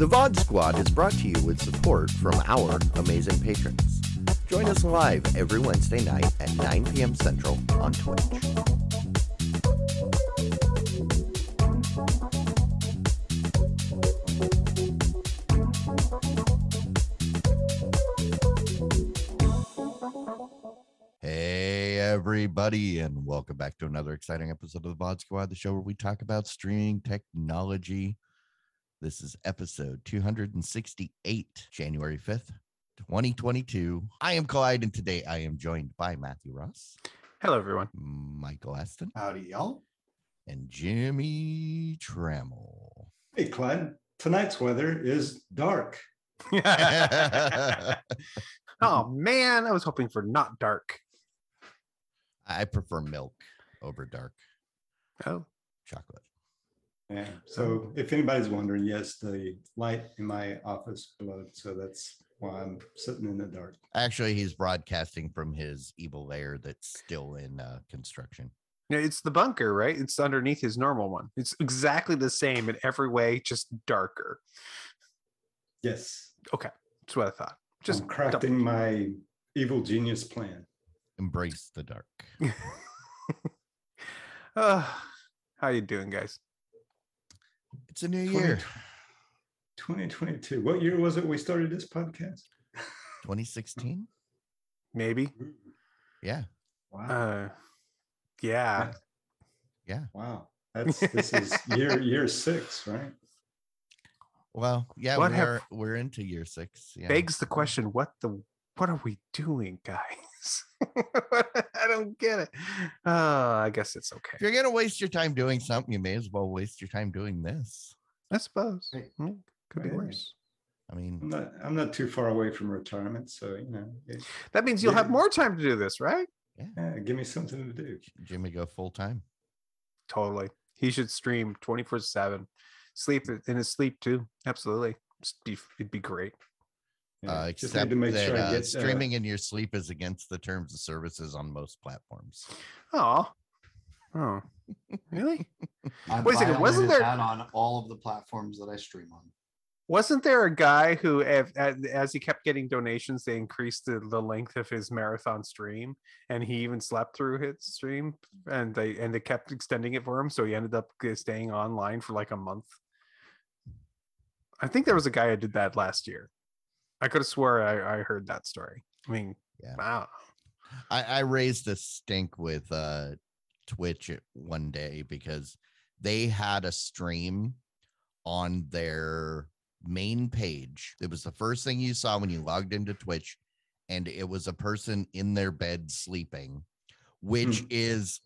The VOD Squad is brought to you with support from our amazing patrons. Join us live every Wednesday night at 9 p.m. Central on Twitch. Hey, everybody, and welcome back to another exciting episode of the VOD Squad, the show where we talk about streaming technology. This is episode 268, January 5th, 2022. I am Clyde, and today I am joined by Matthew Ross, Hello, everyone. Michael Aston, Howdy, y'all. and Jimmy Trammell. Hey, Clyde. Tonight's weather is dark. Oh man, I was hoping for not dark. I prefer milk over dark Oh, chocolate. Yeah. So if anybody's wondering, yes, the light in my office glowed. So that's why I'm sitting in the dark. Actually, he's broadcasting from his evil lair that's still in uh, construction. yeah, it's the bunker, right? It's underneath his normal one. It's exactly the same in every way, just darker. Yes. Okay. That's what I thought. Just Just crafting my evil genius plan. Embrace the dark. Uh, how you doing, guys? It's a new 20 year, 2022. What year was it we started this podcast? 2016. Maybe. Yeah, Wow. Uh, yeah. yeah. wow. That's this is year year six, right? Well, yeah, What we're have- we're into year six. Yeah. Begs the question: What the? What are we doing, guys? I don't get it. Uh, I guess it's okay. If you're gonna waste your time doing something, you may as well waste your time doing this. I suppose. Hey. Mm, Could be worse. I mean, I'm not I'm not too far away from retirement, so you know, it- That means you'll have more time to do this, right? yeah, give me something to do. Jimmy go full time. Totally. He should stream 24 7. Sleep in his sleep too. Absolutely. Just be, it'd be great. Yeah, uh, except make that sure uh, get uh, streaming in your sleep is against the terms of services on most platforms. Oh. Oh. Really? I Wait a second, wasn't there- that on all of the platforms that I stream on? Wasn't there a guy who, if, as, as he kept getting donations, they increased the, the length of his marathon stream, and he even slept through his stream, and they and they kept extending it for him, so he ended up staying online for like a month. I think there was a guy who did that last year. I could have swore I, I heard that story. I mean, Yeah. wow. I, I raised a stink with uh Twitch one day because they had a stream on their main page. It was the first thing you saw when you logged into Twitch, and it was a person in their bed sleeping, which Hmm. is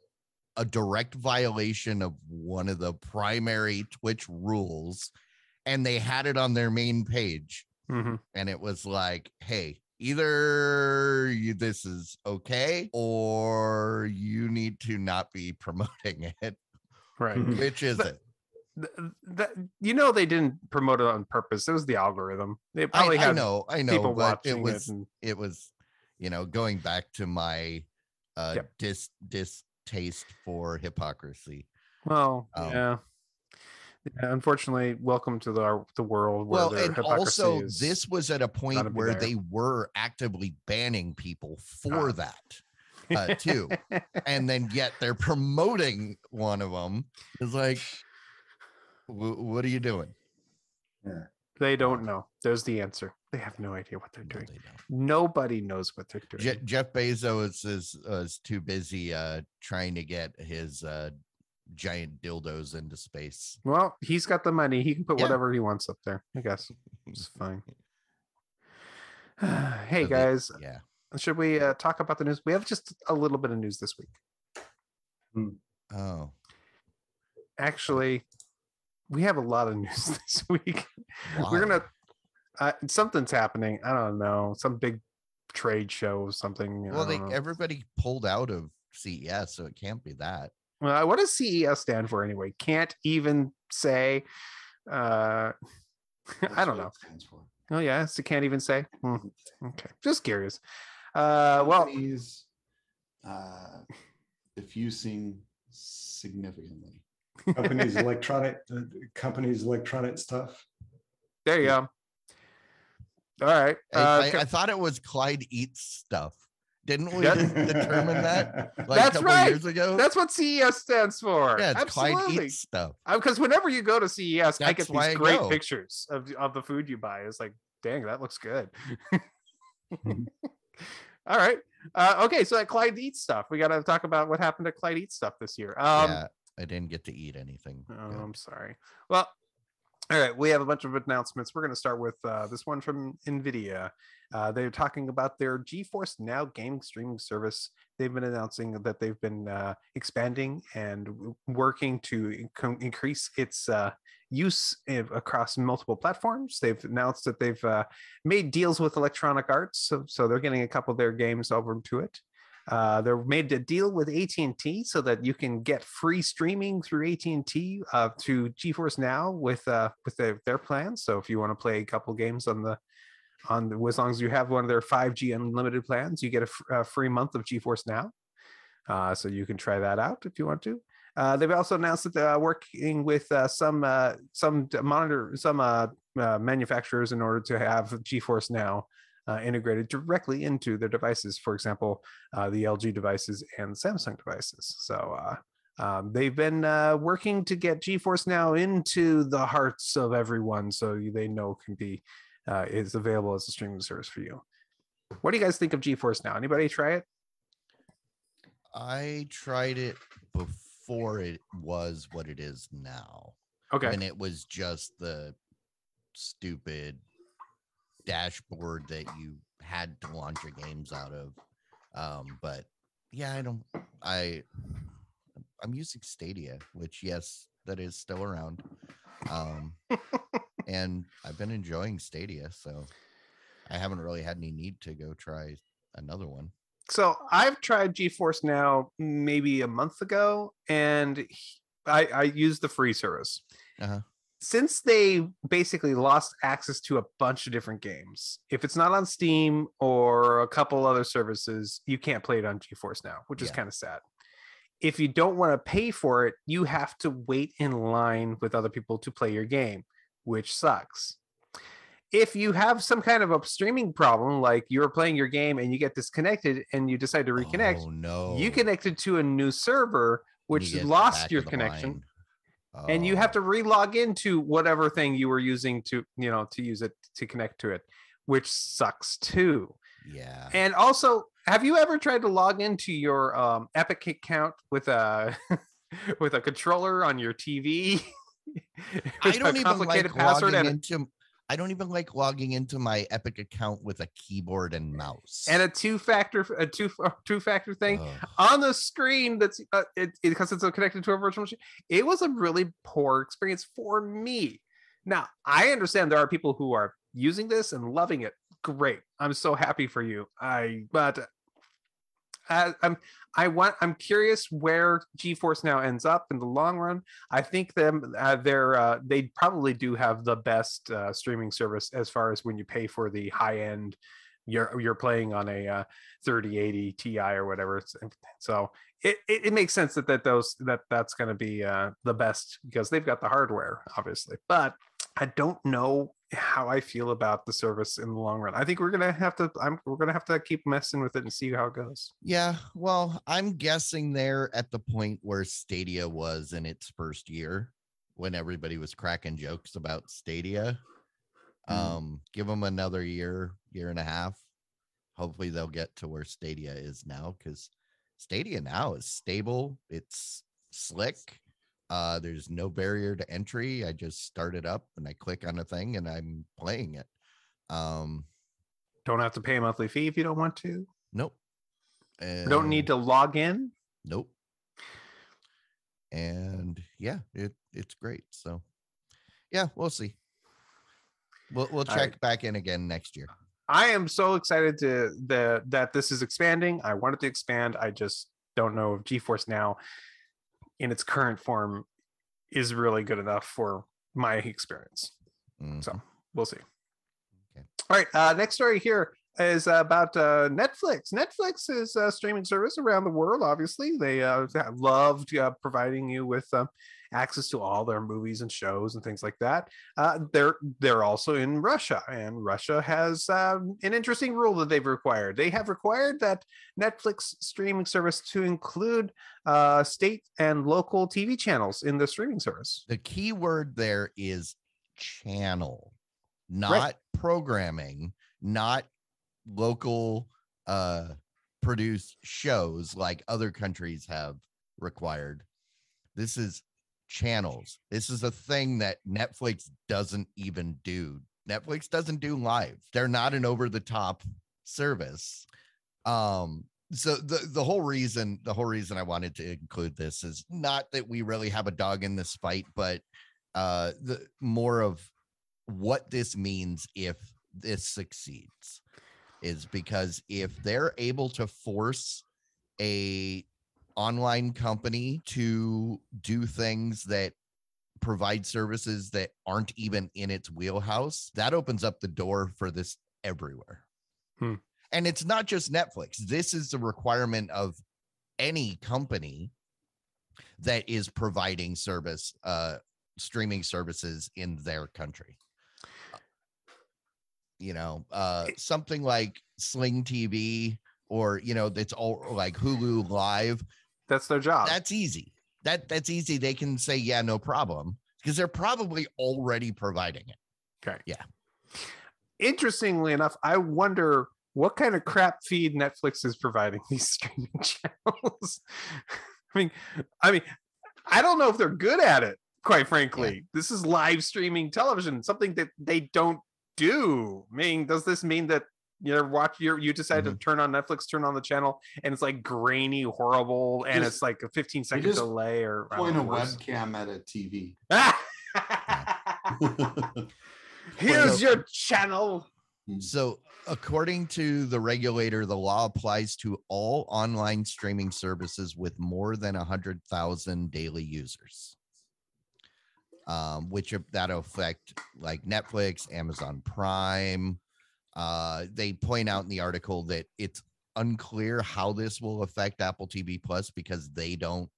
a direct violation of one of the primary Twitch rules. And they had it on their main page Mhm. and it was like, hey, either you, this is okay or you need to not be promoting it. Right. Mhm. Which is But- it? Th- that you know they didn't promote it on purpose. It was the algorithm. They probably I had know, I know, people but watching it was, it. And, it was, you know, going back to my uh Yep. dis distaste for hypocrisy. well, Um, yeah. Yeah, Unfortunately, welcome to the the world where Well, and also this was at a point where there. they were actively banning people for Ah. that. uh, too. and then yet they're promoting one of them. It's like, "Wh- what are you doing? Yeah. they don't know. There's the answer. They have no idea what they're doing. Nobody knows what they're doing. Je- Jeff Bezos is uh, is too busy uh, trying to get his uh, giant dildos into space. well, he's got the money. He can put Yeah. whatever he wants up there. I guess it's fine. hey So they- guys, yeah. should we uh, talk about the news? We have just a little bit of news this week. Oh, Actually, we have a lot of news this week. We're gonna uh, something's happening. I don't know, some big trade show or something. Well, they know. everybody pulled out of CES, so it can't be that. Well, what does CES stand for anyway? Can't even say. Uh, I don't know. it stands for. Oh yeah, so can't even say. Hmm, Okay, just curious. Uh, well, Companies, uh, diffusing significantly. companies electronic uh, companies electronic stuff There you go. All right. Uh, I, ca- I thought it was Clyde eats stuff. Didn't we determine that like That's a couple right. years ago? that's what CES stands for. yeah, it's Clyde Absolutely. eats stuff. Because whenever you go to CES, I get these I great go. pictures of, of the food you buy. It's like, dang, that looks good. All right. Uh, okay, so at Clyde Eats stuff, we got to talk about what happened to Clyde Eats stuff this year. Um, yeah, I didn't get to eat anything. Oh. I'm sorry. Well, all right, we have a bunch of announcements. We're going to start with uh, this one from NVIDIA. Uh, they're talking about their GeForce Now gaming streaming service. They've been announcing that they've been uh, expanding and working to inc- increase its uh, use in- across multiple platforms. They've announced that they've uh, made deals with Electronic Arts, so, so they're getting a couple of their games over to it. Uh, they're made a deal with AT&T so that you can get free streaming through AT&T uh, to GeForce Now with uh, with their, their plans. So if you want to play a couple games on the on the, as long as you have one of their 5G unlimited plans, you get a, free month of GeForce Now. Uh, so you can try that out if you want to. Uh, they've also announced that they're working with uh, some uh, some monitor some uh, manufacturers in order to have GeForce Now uh, integrated directly into their devices. For example, uh, the LG devices and Samsung devices. So uh, um, they've been uh, working to get GeForce Now into the hearts of everyone, so they know can be uh, is available as a streaming service for you. What do you guys think of GeForce Now? Anybody try it? I tried it before it was what it is now. Okay. and it was just the stupid dashboard that you had to launch your games out of. Um, but yeah, I don't I I'm using Stadia, which yes, that is still around. Um and I've been enjoying Stadia, so I haven't really had any need to go try another one. so I've tried GeForce Now maybe a month ago, and I, I used the free service. Uh-huh. Since they basically lost access to a bunch of different games, if it's not on Steam or a couple other services, you can't play it on GeForce Now, which is Yeah. kind of sad. If you don't want to pay for it, you have to wait in line with other people to play your game, which sucks if you have some kind of a streaming problem, like you're playing your game and you get disconnected and you decide to reconnect, Oh no. you connected to a new server, which you lost your connection, line. And you have to re-log into whatever thing you were using to, you know, to use it to connect to it, which sucks too. yeah. And also, have you ever tried to log into your um, Epic account with a with a controller on your TV? I don't even like logging and, into I don't even like logging into my Epic account with a keyboard and mouse. and a two-factor a two two-factor thing. Ugh. on the screen that's uh, it, it- because it's connected to a virtual machine it was a really poor experience for me now i understand there are people who are using this and loving it great i'm so happy for you i but I'm i want i'm curious where geforce now ends up in the long run i think them uh, they're uh, they probably do have the best uh, streaming service as far as when you pay for the high end you're you're playing on a uh, 3080 Ti or whatever. So it, it, it makes sense that that those that that's going to be uh, the best because they've got the hardware, obviously. But I don't know how I feel about the service in the long run. I think we're gonna have to. I'm we're gonna have to keep messing with it and see how it goes. Yeah, well, I'm guessing they're at the point where Stadia was in its first year when everybody was cracking jokes about Stadia. Mm. Um, give them another year, year and a half. Hopefully they'll get to where Stadia is now because Stadia now is stable, it's slick. Uh, there's no barrier to entry. I just start it up and I click on a thing and I'm playing it. Um, Don't have to pay a monthly fee if you don't want to. nope. Don't need to log in. Nope. And yeah, it it's great. So yeah, we'll see. We'll we'll check right. back in again next year. I am so excited to the that this is expanding. I want it to expand. I just don't know if GeForce Now in its current form is really good enough for my experience. Mhm. So we'll see. Okay. All right. Uh, next story here is about uh, Netflix. Netflix is a streaming service around the world. Obviously, they uh, loved uh, providing you with uh, access to all their movies and shows and things like that. Uh, they're they're also in Russia, and Russia has um, an interesting rule that they've required. They have required that Netflix streaming service to include uh, state and local TV channels in the streaming service. The key word there is channel, not programming, not local uh produced shows like other countries have required. This is channels. This is a thing that Netflix doesn't even do. Netflix doesn't do live. They're not an over the top service. Um so the the whole reason the whole reason I wanted to include this is not that we really have a dog in this fight, but uh the more of what this means if this succeeds is because if they're able to force a online company to do things that provide services that aren't even in its wheelhouse that opens up the door for this everywhere. Hmm. and it's not just netflix. This is the requirement of any company that is providing service uh streaming services in their country. You know uh something like sling tv or you know it's all like hulu live That's their job. that's easy that that's easy they can say yeah no problem because they're probably already providing it Okay. Yeah. Interestingly enough, I wonder what kind of crap feed Netflix is providing these streaming channels. I mean, I mean, I don't know if they're good at it, quite frankly. This is live streaming television, something that they don't do. I mean, does this mean that you're watch you're you decide to turn on Netflix, turn on the channel, and it's like grainy, horrible, and Just- it's like a 15 second just delay or Point a worse. webcam at a TV. Here's your channel. so according to the regulator the law applies to all online streaming services with more than 100000 daily users um, which that affect like netflix amazon prime uh, they point out in the article that it's unclear how this will affect apple tv plus because they don't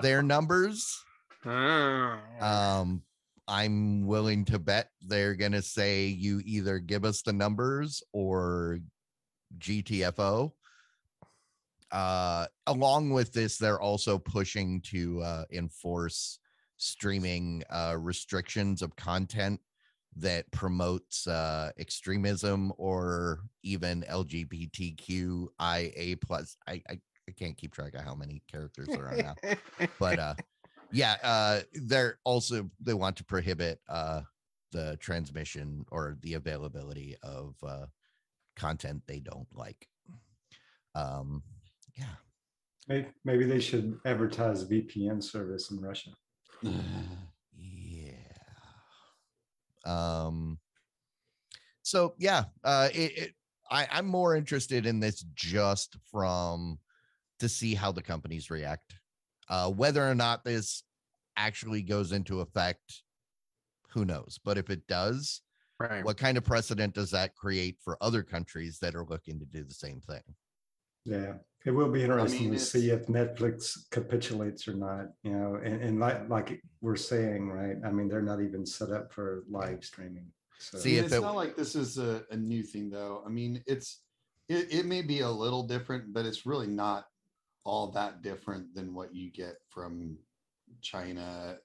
their numbers. Mm. um i'm willing to bet they're gonna say you either give us the numbers or gtfo uh along with this they're also pushing to uh enforce streaming uh restrictions of content that promotes uh extremism or even lgbtqia plus i i, I can't keep track of how many characters there are now but uh yeah uh they're also they want to prohibit uh the transmission or the availability of uh content they don't like um yeah Maybe, maybe they should advertise VPN service in Russia. yeah um so yeah uh it, it i i'm more interested in this just from to see how the companies react. Uh whether or not this actually goes into effect who knows? But if it does right. what kind of precedent does that create for other countries that are looking to do the same thing? Yeah, it will be interesting mean, to see if Netflix capitulates or not. You know, and, and like like we're saying, right? I mean, they're not even set up for live streaming. So See, I mean, if it's it- not like this is a, a new thing though. I mean, it's it, it may be a little different, but it's really not all that different than what you get from China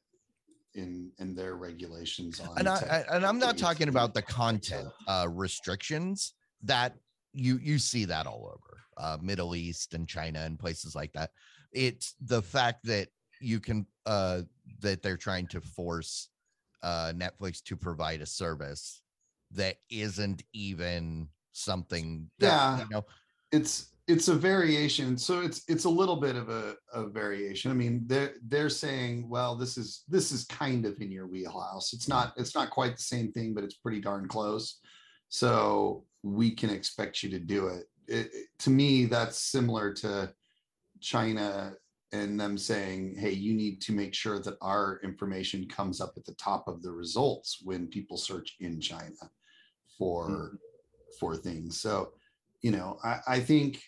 in in their regulations on and I, I and I'm not talking about the content uh restrictions that you you see that all over uh Middle East and China and places like that. It's the fact that you can uh that they're trying to force uh Netflix to provide a service that isn't even something that, Yeah. you know it's it's a variation so it's it's a little bit of a, a variation i mean they're they're saying well this is this is kind of in your wheelhouse it's not it's not quite the same thing but it's pretty darn close so we can expect you to do it, it it- to me that's similar to china and them saying hey you need to make sure that our information comes up at the top of the results when people search in china for mm-hmm. for things so you know, I, I think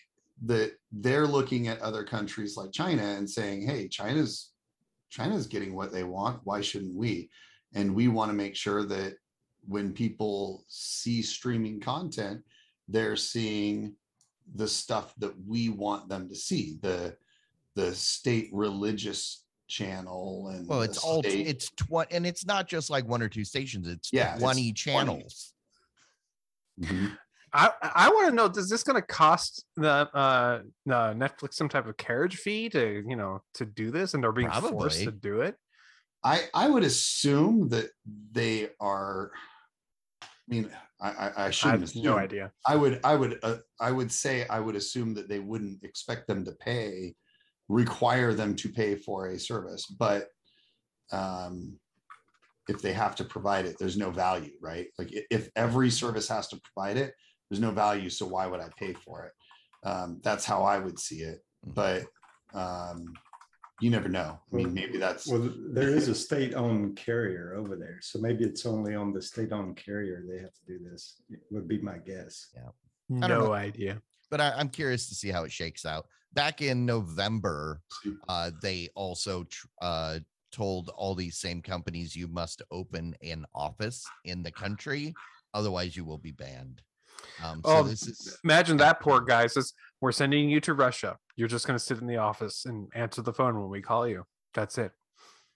that they're looking at other countries like China and saying, hey, China's China's getting what they want. Why shouldn't we? And we want to make sure that when people see streaming content, they're seeing the stuff that we want them to see. The the state religious channel and Well, it's all state- it's twenty, and it's not just like one or two stations. It's Yeah, it's twenty 20. channels. Mhm. I I want to know: Does this going to cost the uh, uh Netflix some type of carriage fee to you know to do this, and they're being forced to do it? I I would assume that they are. I mean, I I, I I shouldn't have assume. no idea. I would I would uh, I would say I would assume that they wouldn't expect them to pay, require them to pay for a service, but um, if they have to provide it, there's no value, right? Like if every service has to provide it, there's no value. So why would I pay for it? Um, that's how I would see it. Mhm. But um, you never know. I mean, Well- maybe that's Well, there is a state-owned carrier over there, so maybe it's only on the state-owned carrier they have to do this, would be my guess. I don't No idea. But I, I'm curious to see how it shakes out. Back in November, uh, they also tr- uh, told all these same companies you must open an office in the country, otherwise you will be banned. Um, so Oh, this is Imagine that poor guy says, "We're sending you to Russia. You're just going to sit in the office and answer the phone when we call you. That's it."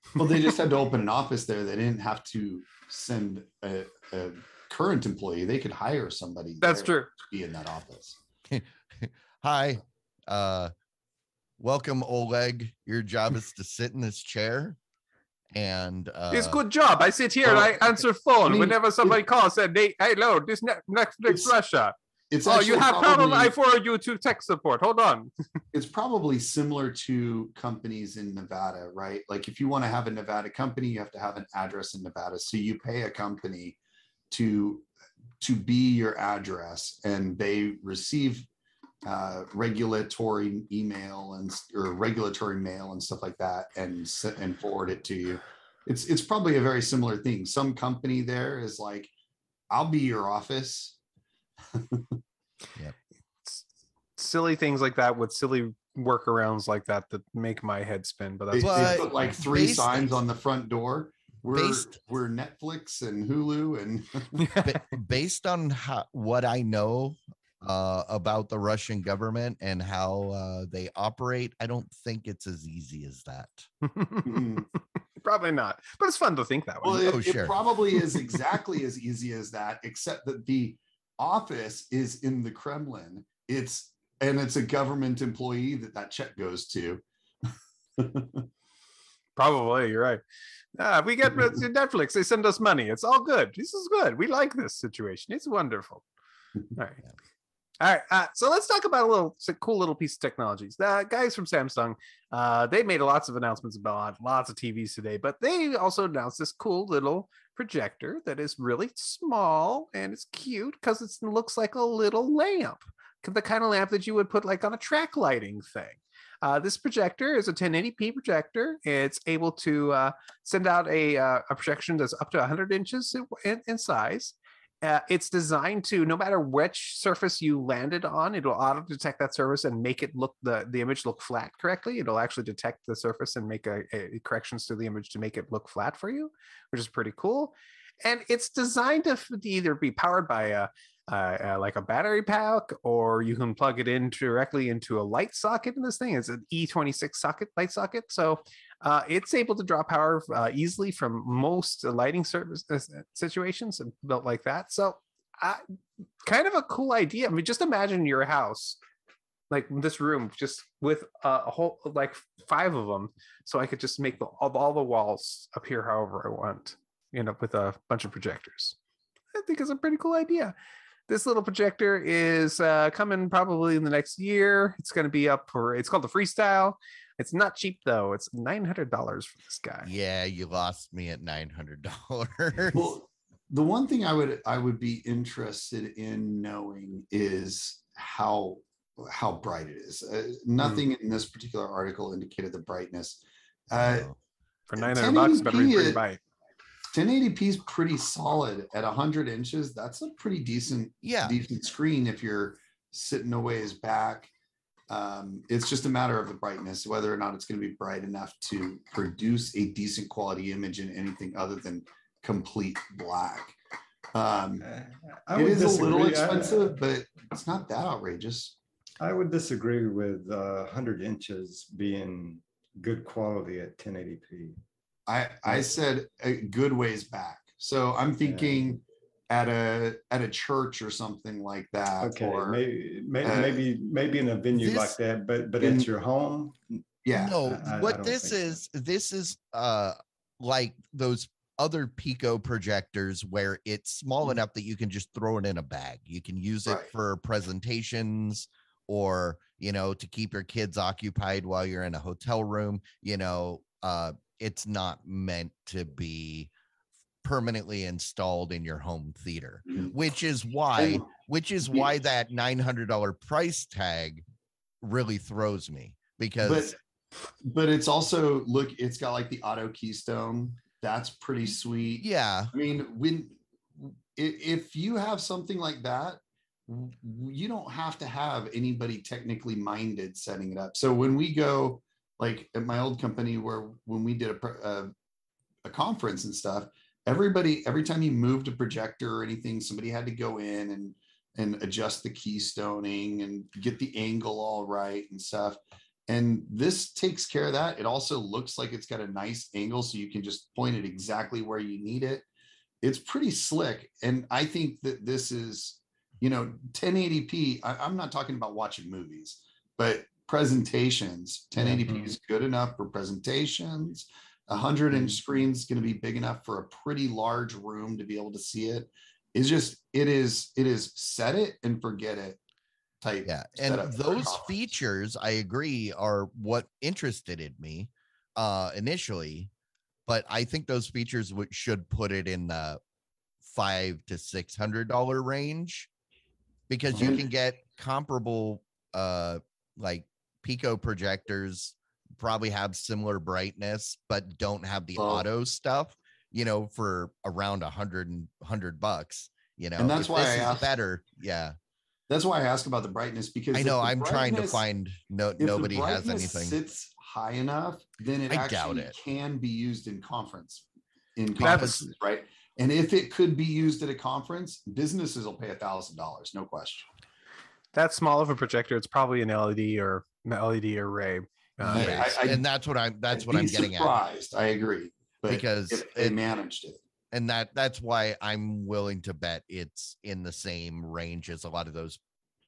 well, they just had to open an office there. They didn't have to send a, a current employee. They could hire somebody. That's true. to Be in that office. hi, uh, welcome Oleg. Your job is to sit in this chair, and uh, it's good job. I sit here and I answer phone mean, whenever somebody calls. Said, "Hey, hello, this ne- Netflix It's Russia. It's Oh, you have problem? I probably- forward you to tech support. Hold on." it's probably similar to companies in Nevada, right? Like if you want to have a Nevada company, you have to have an address in Nevada. So you pay a company to to be your address, and they receive uh, regulatory email and or regulatory mail and stuff like that, and and forward it to you. It's it's probably a very similar thing. Some company there is like, I'll be your office. S- Silly things like that with silly workarounds like that that make my head spin. But They, that's they But put like three based- signs on the front door. We're based- we're Netflix and Hulu and based on how, what I know uh, about the Russian government and how uh, they operate, I don't think it's as easy as that. Probably not, but it's fun to think that way. well, it, Oh, it probably is exactly as easy as that, except that the office is in the Kremlin. It's and it's a government employee that that check goes to. Probably, you're right. Ah, we get Netflix. They send us money. It's all good. This is good. We like this situation. It's wonderful. All right. All right. Uh, so let's talk about a little s- cool little piece of technologies. The guys from Samsung, uh, they made lots of announcements about lots of TVs today, but they also announced this cool little projector that is really small and it's cute because it looks like a little lamp, the kind of lamp that you would put like on a track lighting thing. Uh, this projector is a 1080p projector. It's able to uh, send out a, uh, a projection that's up to 100 inches in, in, in size. Uh, it's designed to no matter which surface you landed on, it'll auto detect that surface and make it look the the image look flat correctly. It'll actually detect the surface and make a, a corrections to the image to make it look flat for you, which is pretty cool. And it's designed to, to either be powered by a uh, uh, like a battery pack, or you can plug it in directly into a light socket in this thing. It's an E26 socket light socket, so uh, it's able to draw power uh, easily from most lighting service uh, situations and built like that. So, kind of a cool idea. I mean, just imagine your house, like this room, just with a whole like five of them, so I could just make the, all, all the walls appear however I want. You know, with a bunch of projectors. I think it's a pretty cool idea. This little projector is uh, coming probably in the next year. It's going to be up for. It's called the Freestyle. It's not cheap though. It's nine hundred dollars for this guy. Yeah, you lost me at nine hundred dollars. Well, the one thing I would I would be interested in knowing is how how bright it is. Uh, nothing in this particular article indicated the brightness. Uh, For nine hundred bucks, better be 1080p pretty bright. 1080p is pretty solid at 100 inches. That's a pretty decent yeah, decent screen if you're sitting a ways back. Um, it's just a matter of the brightness, whether or not it's going to be bright enough to produce a decent quality image in anything other than complete black. Um, Uh, I it a little disagree. I- expensive, but it's not that outrageous. I would disagree with uh, 100 inches being good quality at 1080p. I I said a good ways back. So I'm thinking at a at a church or something like that. Okay, or maybe maybe uh, maybe maybe in a venue like that, but but in- at your home, yeah. No, I- I what don't this think so. is, this is uh like those other Pico projectors where it's small Mhm. enough that you can just throw it in a bag. You can use it Right. for presentations or you know to keep your kids occupied while you're in a hotel room. You know, uh it's not meant to be permanently installed in your home theater, Mhm. which is why which is why that $900 price tag really throws me because but but it's also look it's got like the auto keystone. That's pretty sweet. yeah. I mean when if you have something like that you don't have to have anybody technically minded setting it up. So when we go like at my old company where when we did a, a, uh, a conference and stuff everybody every time you moved a projector or anything somebody had to go in and and adjust the keystoning and get the angle all right and stuff. And this takes care of that. It also looks like it's got a nice angle so you can just point it exactly where you need it. It's pretty slick and i think that this is you know 1080p I, i'm not talking about watching movies but presentations. 1080p Mhm. is good enough for presentations. A 100 inch screen is going to be big enough for a pretty large room to be able to see it. It's just it is it is set it and forget it type yeah and setup for a those features i agree are what interested in me uh initially but i think those features would should put it in the five to six hundred dollar range because you can get comparable uh like pico projectors probably have similar brightness but don't have the Oh. auto stuff you know for around a hundred and hundred bucks you know and that's if why this I is asked- better yeah That's why I ask about the brightness because I know I'm trying to find no if the nobody has brightness anything. Sits high enough, then it I doubt actually it. can be used in conference, in That's- conferences, right? And if it could be used at a conference, businesses will pay a thousand dollars, no question. That small of a projector, it's probably an LED or an LED array. Uh, Yes, I- I- and that's what I'm that's I'd what I'm getting at surprised, I agree, but because they it, managed it. and that that's why I'm willing to bet it's in the same range as a lot of those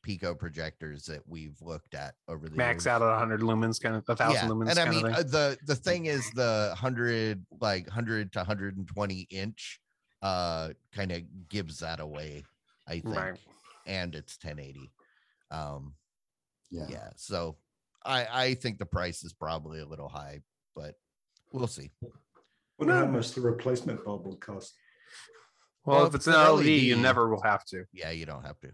Pico projectors that we've looked at over the max years. out at 100 lumens, kind of a thousand yeah, lumens. and I mean uh, the the thing is the hundred like hundred to hundred and twenty inch uh kind of gives that away, I think, Right. and it's 1080. Um, Yeah. yeah so i i think the price is probably a little high but we'll see wonder how much the replacement bulb will cost. well, well, if it's if an it's LED, you never will have to. yeah you don't have to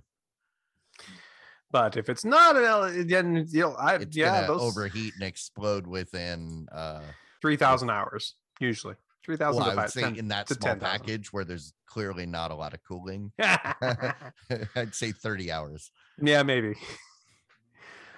But if it's not an LED, then you know, I it's yeah, those overheat and explode within uh three thousand hours usually. Three thousand well, i to would say 10. in that small 10,000. package where there's clearly not a lot of cooling i'd say 30 hours yeah, maybe.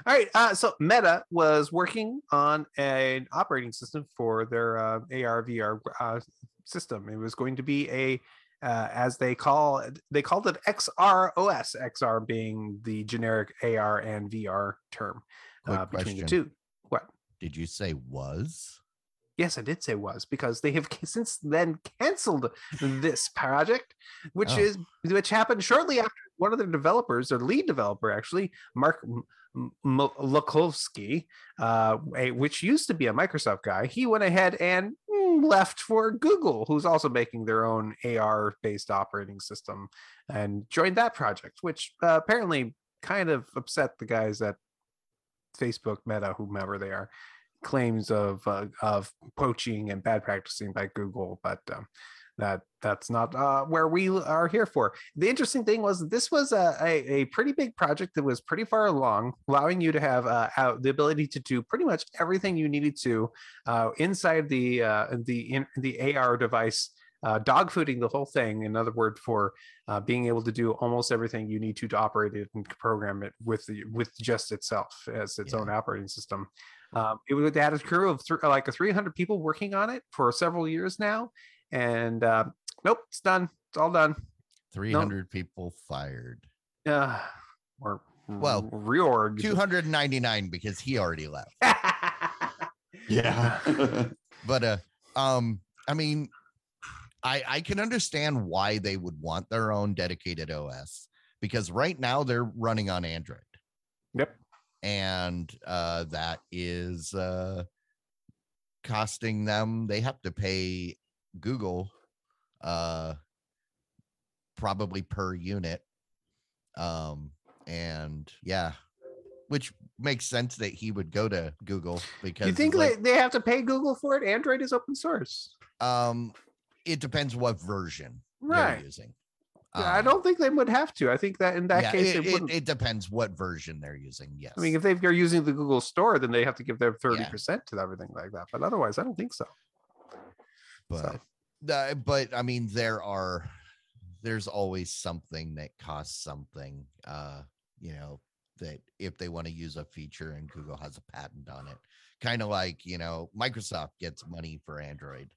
All right. Uh, so Meta was working on an operating system for their uh, AR VR uh, system. It was going to be a, uh, as they call they called it XR OS. XR being the generic AR and VR term uh, between the two. What? did you say was Yes, I did say was because they have since then canceled this project, which Oh. is which happened shortly after one of their developers, their lead developer actually, Mark M- uh, which used to be a Microsoft guy, he went ahead and mm, left for Google, who's also making their own AR-based operating system, and joined that project, which uh, apparently kind of upset the guys at Facebook, Meta, whomever they are claims of uh, of poaching and bad practicing by Google, but um, that that's not uh, where we are here for. The interesting thing was this was a, a, a pretty big project that was pretty far along, allowing you to have uh, the ability to do pretty much everything you needed to uh, inside the uh, the in, the AR device. uh, dog fooding the whole thing. Another word for uh, being able to do almost everything you need to to operate it and program it with the with just itself as its Yeah. own operating system. Um, it would had a crew of th- like a 300 people working on it for several years now, and uh, nope, it's done. It's all done. 300 people fired. Uh, or Well, reorg. 299 because he already left. Yeah. But uh um I mean I I can understand why they would want their own dedicated OS because right now they're running on Android. Yep. And uh that is uh costing them they have to pay Google uh probably per unit. Um and yeah, which makes sense that he would go to Google because you think like, they, they have to pay Google for it? Android is open source. um it depends what version Right. they're using. Yeah, I Um, don't think they would have to. I think that in that yeah, case, it, it, it depends what version they're using. Yes. I mean, if they're using the Google Store, then they have to give their thirty Yeah. percent to everything like that. But otherwise, I don't think so. But uh, but I mean there are there's always something that costs something uh you know that if they want to use a feature and Google has a patent on it kind of like you know Microsoft gets money for Android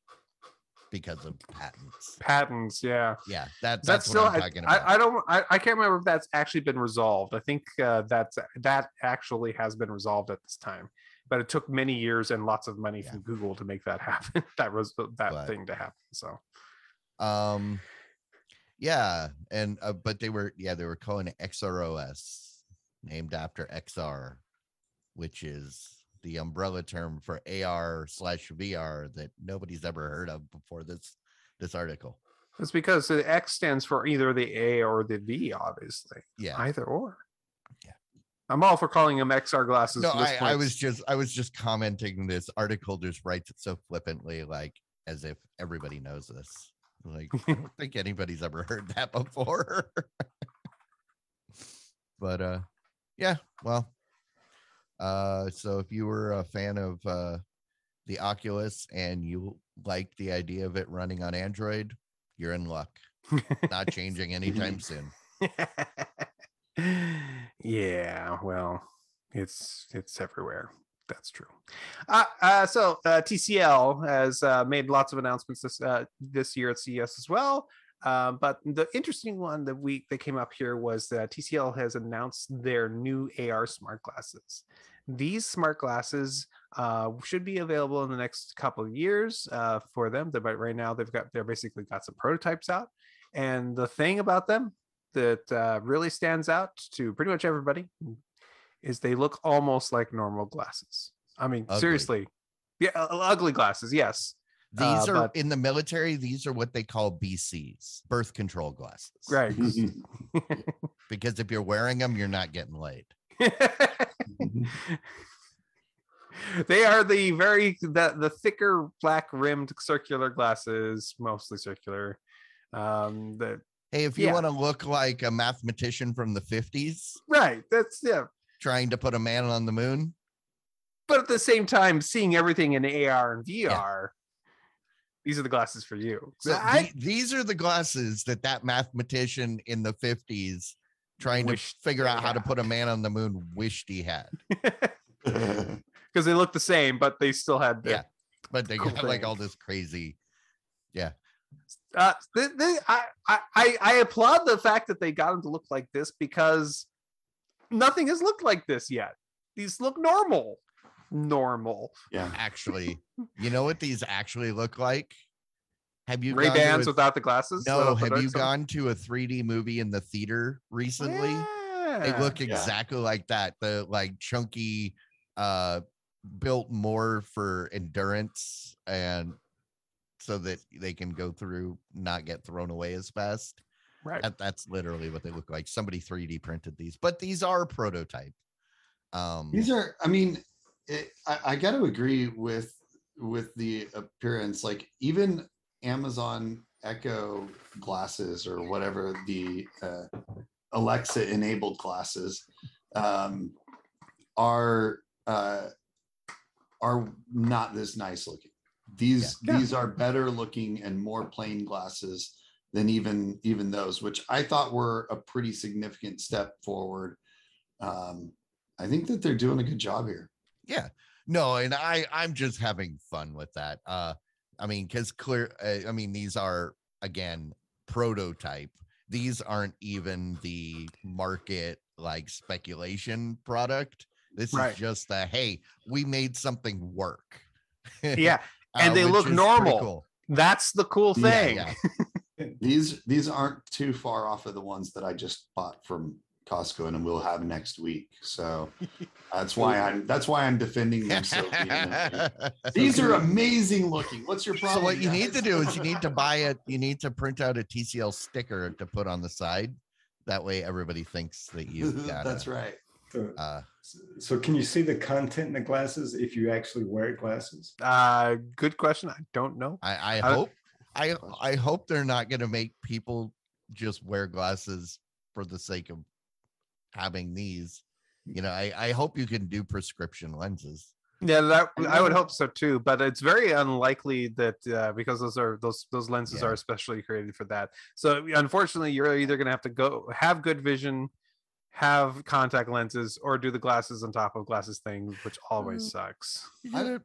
because of patents Patents, yeah. yeah that, That's that's still. what I'm I, talking about I, I don't. I, I can't remember if that's actually been resolved. I think uh, that's that actually has been resolved at this time. But it took many years and lots of money Yeah. from Google to make that happen. that was that But- thing to happen. So um yeah and uh, but they were yeah they were calling it xros named after xr which is the umbrella term for ar slash vr that nobody's ever heard of before this this article it's because the X stands for either the A or the V, obviously. yeah Either or. Yeah. I'm all for calling them XR glasses. no this I, I was just i was just commenting this article just writes it so flippantly like as if everybody knows this. Like i don't think anybody's ever heard that before. But uh yeah well uh so if you were a fan of uh the oculus and you like the idea of it running on android you're in luck. Not changing anytime soon yeah, well, it's it's everywhere. That's true. Uh, uh, so uh, TCL has uh, made lots of announcements this uh, this year at CES as well. Uh, but the interesting one that we that came up here was that TCL has announced their new AR smart glasses. These smart glasses uh, should be available in the next couple of years uh, for them. But right now they've got they're basically got some prototypes out. And the thing about them that uh, really stands out to pretty much everybody is they look almost like normal glasses. I mean, Ugly. seriously, yeah, uh, ugly glasses. Yes, these Uh, are but- in the military these are what they call bcs birth control glasses right. because if you're wearing them you're not getting laid they are the very the, the thicker black rimmed circular glasses, mostly circular. Um, the Hey, if you Yeah. want to look like a mathematician from the 50s right, that's yeah. trying to put a man on the moon, But at the same time, seeing everything in AR and VR, these are the glasses for you. so I- these are the glasses that that mathematician in the 50s trying to figure out how to put a man on the moon wished he had. because they look the same, but they still had the Yeah. But they Cool got like all this crazy. Uh, they, they, I, I, I- I applaud the fact that they got them to look like this because nothing has looked like this yet. These look normal, normal. yeah. Actually, you know what these actually look like? Have you Ray gone to Bans a- without the glasses. No, uh, have you dark gone to a 3D movie in the theater recently? They Yeah. look Yeah. exactly like that. The like chunky, uh, built more for endurance and so that they can go through, not get thrown away as fast. right. That, that's literally what they look like. Somebody 3D printed these, but these are prototype. Um, These are, I mean, it, I, I got to agree with with the appearance. Like even Amazon Echo glasses or whatever the uh, Alexa enabled glasses um, are uh, are not this nice looking. These Yeah. these are better looking and more plain glasses than even even those, which I thought were a pretty significant step forward. Um, I think that they're doing a good job here. Yeah. No, and I I'm just having fun with that. Uh I mean cuz clear uh, I mean these are again prototype. These aren't even the market like speculation product. This Right. is just the hey, we made something work. Yeah, and Uh, they look normal. cool. that's the cool thing. yeah. These these aren't too far off of the ones that I just bought from Costco and we'll have next week. So that's why I'm that's why I'm defending them so. These are amazing looking. What's your problem? so what you need to do is you need to buy it you need to print out a TCL sticker to put on the side. That way everybody thinks that you've got That's a, right. So, uh so can you see the content in the glasses if you actually wear glasses? Uh, good question. I don't know. I, I I- hope I I hope they're not gonna make people just wear glasses for the sake of having these. You know, I, I hope you can do prescription lenses. Yeah, that I I would hope so too, but it's very unlikely that uh, because those are those those lenses Yeah. are especially created for that. So unfortunately, you're either going to have to go have good vision, have contact lenses, or do the glasses on top of glasses thing, which always Mm. sucks. I I- don't-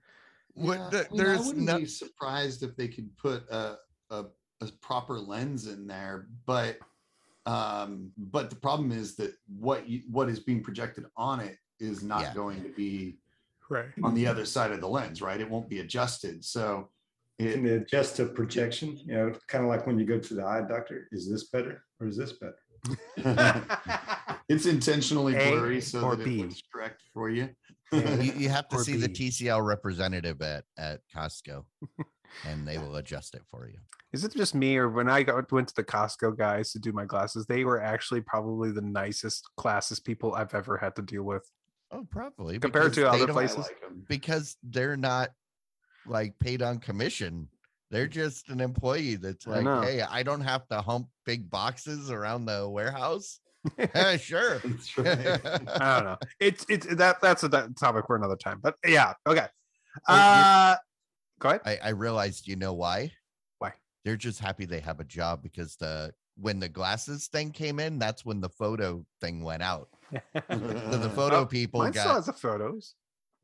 what Yeah, the- I mean, I wouldn't no be surprised if they could put a, a a proper lens in there, but um, but the problem is that what you, what is being projected on it is not Yeah. going to be Right. on the other side of the lens, right? It won't be adjusted. So Can it, they adjust to projection? You know, kind of like when you go to the eye doctor. Is this better or is this better? it's intentionally A blurry so or that B? it looks correct for you. you, you have to Or see the TCL representative at, at Costco and they will adjust it for you. Is it just me, or when I got, went to the Costco guys to do my glasses, they were actually probably the nicest, classist people I've ever had to deal with. Oh, probably. Compared to other places. I like 'em. Because they're not like paid on commission. They're mm. just an employee that's like, know. hey, I don't have to hump big boxes around the warehouse. Sure. I don't know. It's it's that that's a that topic for another time. But yeah, okay. Uh, go ahead. I, I realized you know why? Why? They're just happy they have a job because the when the glasses thing came in, that's when the photo thing went out. So the photo Oh, people Mine still got has the photos.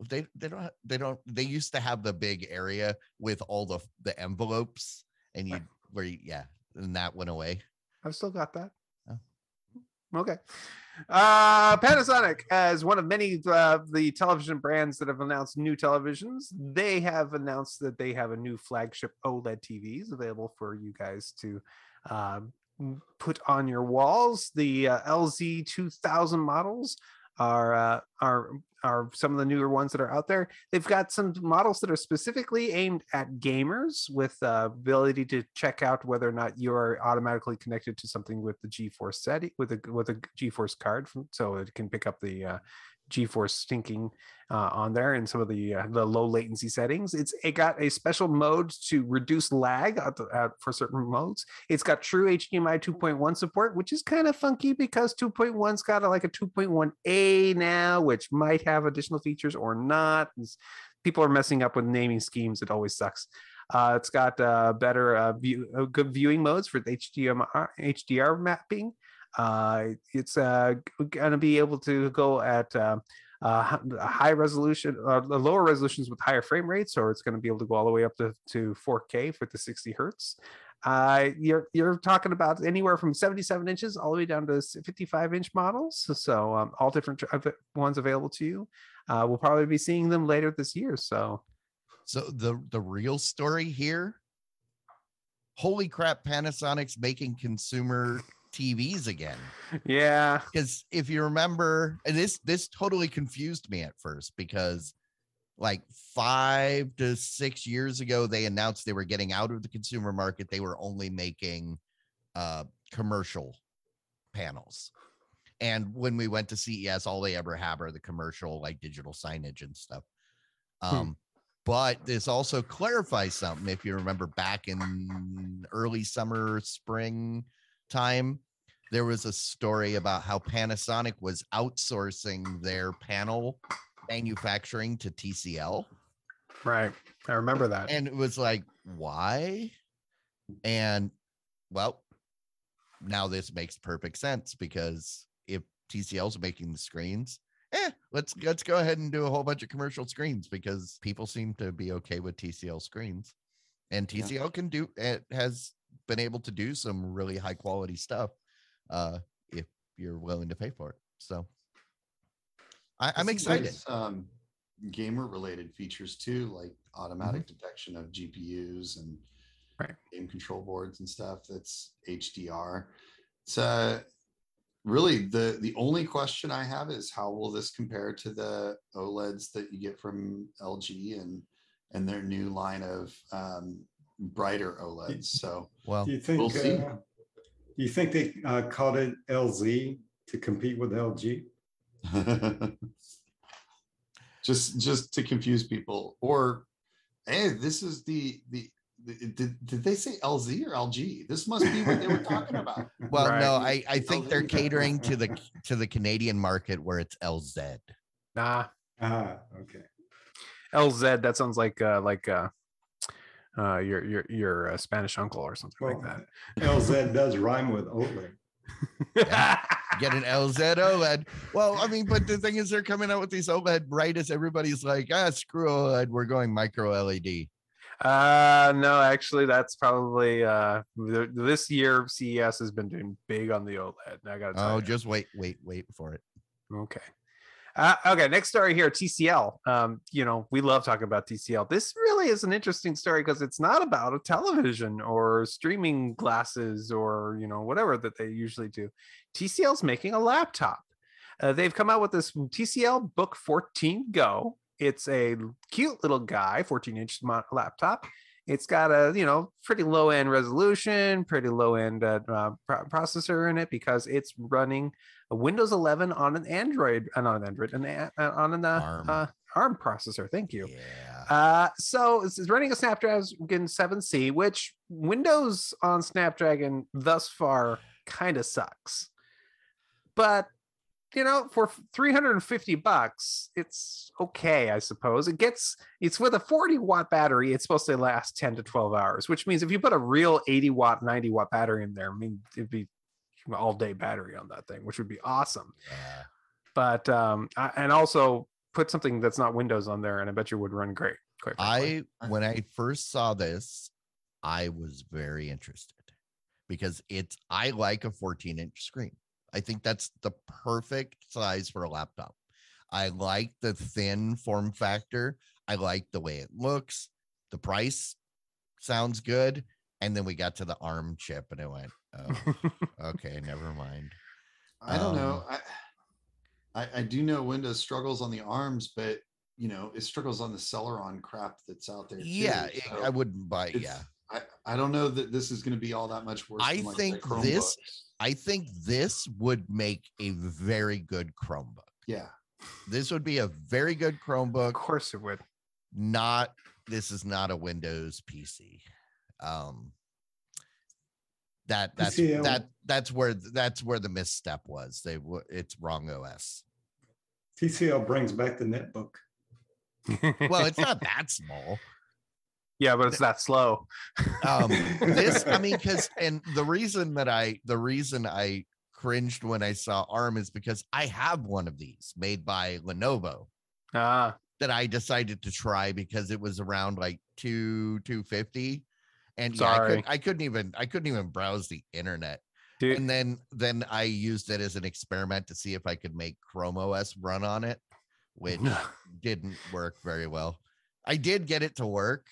they they don't they don't they used to have the big area with all the the envelopes and you where you, yeah and that went away. I've still got that. Okay. Uh, Panasonic, as one of many uh, the television brands that have announced new televisions, they have announced that they have a new flagship OLED TVs available for you guys to m- put on your walls. The uh, LZ 2000 models are uh, are are some of the newer ones that are out there. They've got some models that are specifically aimed at gamers with uh, ability to check out whether or not you're automatically connected to something with the GeForce setting with a with a GeForce card, from, so it can pick up the uh, GeForce syncing uh, on there and some of the uh, the low latency settings. It's it got a special mode to reduce lag at the, at, for certain modes. It's got true HDMI 2.1 support, which is kind of funky because 2.1's got a, like a 2.1a now, which might have additional features or not. It's- people are messing up with naming schemes. It always sucks. Uh, it's got uh, better uh, view, uh, good viewing modes for HDMI HDR mapping. Uh, it's uh, going to be able to go at uh, uh, high resolution, uh, lower resolutions with higher frame rates, or it's going to be able to go all the way up to, to 4K for the 60 hertz. Uh, you're you're talking about anywhere from 77 inches all the way down to 55 inch models. So, um, all different ones available to you. Uh, we'll probably be seeing them later this year. So So the the real story here, holy crap, Panasonic's making consumer TVs again. yeah, Because if you remember, and this this totally confused me at first because like five to six years ago, they announced they were getting out of the consumer market. They were only making uh commercial panels. And when we went to CES, all they ever have are the commercial, like digital signage and stuff. Um, but this also clarifies something. If you remember back in early summer, spring time, there was a story about how Panasonic was outsourcing their panel manufacturing to TCL. Right. I remember that. and it was like why and well now this makes perfect sense because if tcl's making the screens eh, let's let's go ahead and do a whole bunch of commercial screens because people seem to be okay with tcl screens and Yeah. tcl can do it has been able to do some really high quality stuff uh if you're willing to pay for it so I, i'm excited Um, gamer related features too, like automatic detection of GPUs and Right. game control boards and stuff. That's HDR. It's uh, really the the only question I have is how will this compare to the OLEDs that you get from LG and and their new line of um, brighter OLEDs. So well Do you think, We'll see. uh, do you think they uh, called it LZ to compete with LG? just just to confuse people or hey this is the the, the did, did they say lz or lg this must be what they were talking about Well, no, I, I think they're catering to the to the Canadian market where it's LZ. Nah. Ah, okay. LZ. That sounds like uh like uh uh your your your uh, Spanish uncle or something Well, like that. LZ does rhyme with OLED. that. Get an LZ OLED. Well, I mean, but the thing is, they're coming out with these OLED right as everybody's like, ah, screw OLED, we're going micro E LED. Uh no, actually that's probably uh th- this year CES has been doing big on the OLED. I gotta tell Oh, you. just wait, wait, wait for it. Okay. Uh, okay, next story here, TCL. Um, you know, we love talking about TCL. This really is an interesting story because it's not about a television or streaming glasses or you know whatever that they usually do. TCL's making a laptop. Uh, they've come out with this TCL Book 14 Go. It's a cute little guy, 14 inch laptop. It's got a you know pretty low end resolution, pretty low end uh, uh, pro- processor in it because it's running a Windows 11 on an Android, uh, not an Android, an, a- uh, on an uh, ARM. uh, ARM processor. Thank you. Yeah. Uh, so it's, running a Snapdragon 7C, which Windows on Snapdragon thus far kind of sucks. But you know, for 350 bucks, it's okay, I suppose. It gets it's with a 40 watt battery, it's supposed to last 10 to 12 hours, which means if you put a real 80 watt, 90 watt battery in there, I mean it'd be all day battery on that thing, which would be awesome yeah. but um I- and also put something that's not windows on there and i bet you would run great quite frankly. I when I first saw this, I was very interested because it's I like a 14 inch screen. I think that's the perfect size for a laptop. I like the thin form factor. I like the way it looks. The price sounds good. And then we got to the ARM chip and it went, oh, okay, never mind. i don't know Um, I, I i do know windows struggles on the arms but you know it struggles on the celeron crap that's out there too, Yeah, it- so I wouldn't buy. Yeah, I, I don't know that this is going to be all that much worse I than, like, think this- I think this would make a very good Chromebook. yeah This would be a very good Chromebook. of course it would Not this is not a Windows PC. Um that that's PCL. that that's where that's where the misstep was. They were it's wrong OS. TCL brings back the netbook. Well, it's not that small. yeah but it's that slow um this i mean because and the reason that i the reason i cringed when i saw arm is because i have one of these made by lenovo ah that i decided to try because it was around like two 250 and yeah, I, could, I couldn't even i couldn't even browse the internet. Dude and then then i used it as an experiment to see if i could make chrome os run on it which didn't work very well. I did get it to work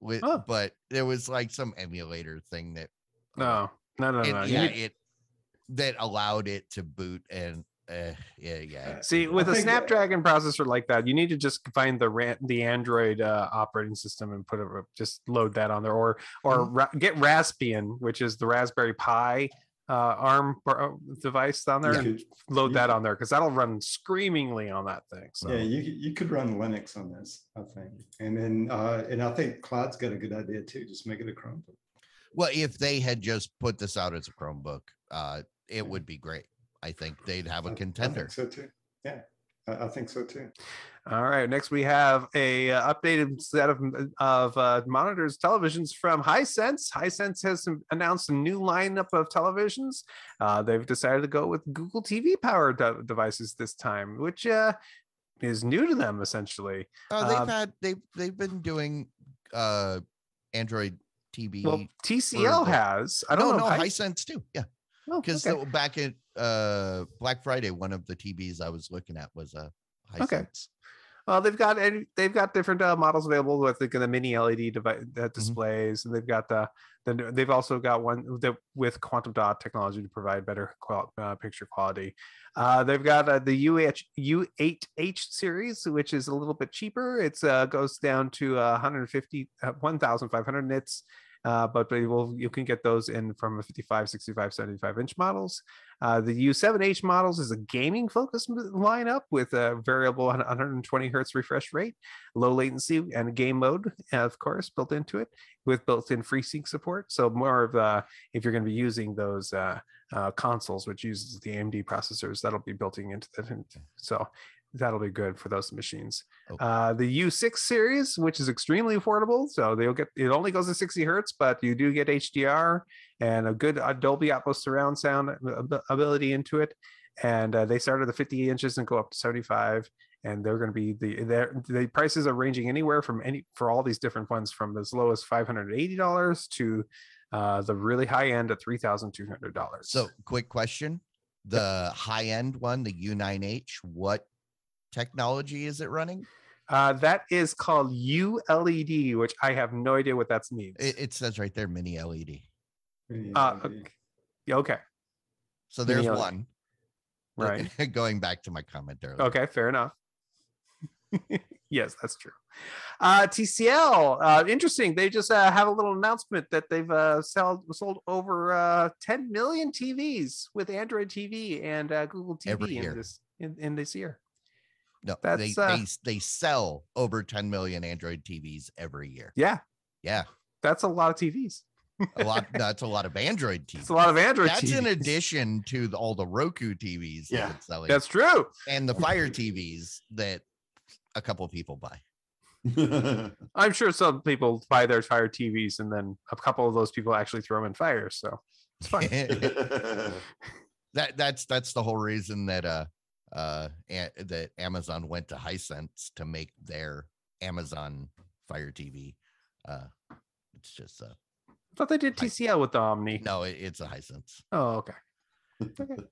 with Oh. but there was like some emulator thing that uh, no no no it- no yeah it that allowed it to boot and uh, yeah yeah see with I a think that- snapdragon processor like that you need to just find the ran- the android uh, operating system and put it just load that on there or or Mm-hmm. ra- get raspbian which is the raspberry pi uh, arm pro- device down there You and could- load you that could- on there because that'll run screamingly on that thing so Yeah, you you could run Linux on this, I think. And then uh, and I think Cloud's got a good idea too. Just make it a Chromebook. well if they had just put this out as a chromebook uh it would be great i think they'd have I- a I think contender so too. Yeah. I think so too. All right. Next, we have a uh, updated set of of uh, monitors, televisions from Hisense. Hisense has some, announced a new lineup of televisions. Uh, they've decided to go with Google TV powered de- devices this time, which uh, is new to them essentially. Oh, they've Um, had they've they've been doing uh Android TV. Well, TCL the- has. I don't know. no, Hi- Hisense too. Yeah, oh, because okay. back at uh Black Friday, one of the TVs I was looking at was a Hisense. Okay. Well, they've got they've got different uh, models available with like, the mini LED device Mm-hmm. uh, displays, and they've got the the new- they've also got one that with quantum dot technology to provide better qual- uh, picture quality. Uh, they've got uh, the UH U8H series, which is a little bit cheaper. It's uh, goes down to uh, 150 uh, 1,500 nits. Uh, but they will you can get those in from a 55 65 75 inch models uh, the U7H models is a gaming focused lineup with a variable 120 hertz refresh rate, low latency, and game mode, of course, built into it with built-in FreeSync support. So more of uh, if you're going to be using those uh, uh, consoles, which uses the AMD processors, that'll be built into that. So that'll be good for those machines. Oh. Uh, the U6 series, which is extremely affordable, so they'll get it only goes to 60 hertz, but you do get HDR and a good uh, Dolby Atmos surround sound ability into it. And uh, they start at the 50 inches and go up to 75. And they're going to be the the prices are ranging anywhere from any for all these different ones from as low as $580 to uh, the really high end at $3,200. So, quick question: the high end one, the U9H, what technology is it running? uh, that is called ULED, which I have no idea what that means. It, it says right there, mini LED. Mini Uh, LED. Yeah, okay, So Mini there's LED. one. right. Going back to my comment earlier. Okay, fair enough. yes, that's true. Uh, TCL, uh, interesting. They just uh, have a little announcement that they've uh, sold, sold over uh, 10 million TVs with Android TV and uh, Google TV in this in, in this year. No, That's, they, uh, they they sell over 10 million Android TVs every year. Yeah, Yeah, that's a lot of TVs. a lot. that's a lot of Android TVs. It's a lot of Android That's TVs. in addition to the, all the Roku TVs Yeah, that it's selling, That's true. and the Fire TVs that a couple of people buy. I'm sure some people buy their Fire TVs and then a couple of those people actually throw them in fire. So it's fine. that that's that's the whole reason that uh uh a- that Amazon went to Hisense to make their Amazon Fire TV. Uh it's just uh I thought they did TCL with the Omni. no, it, it's a Hisense. Oh, okay. Okay.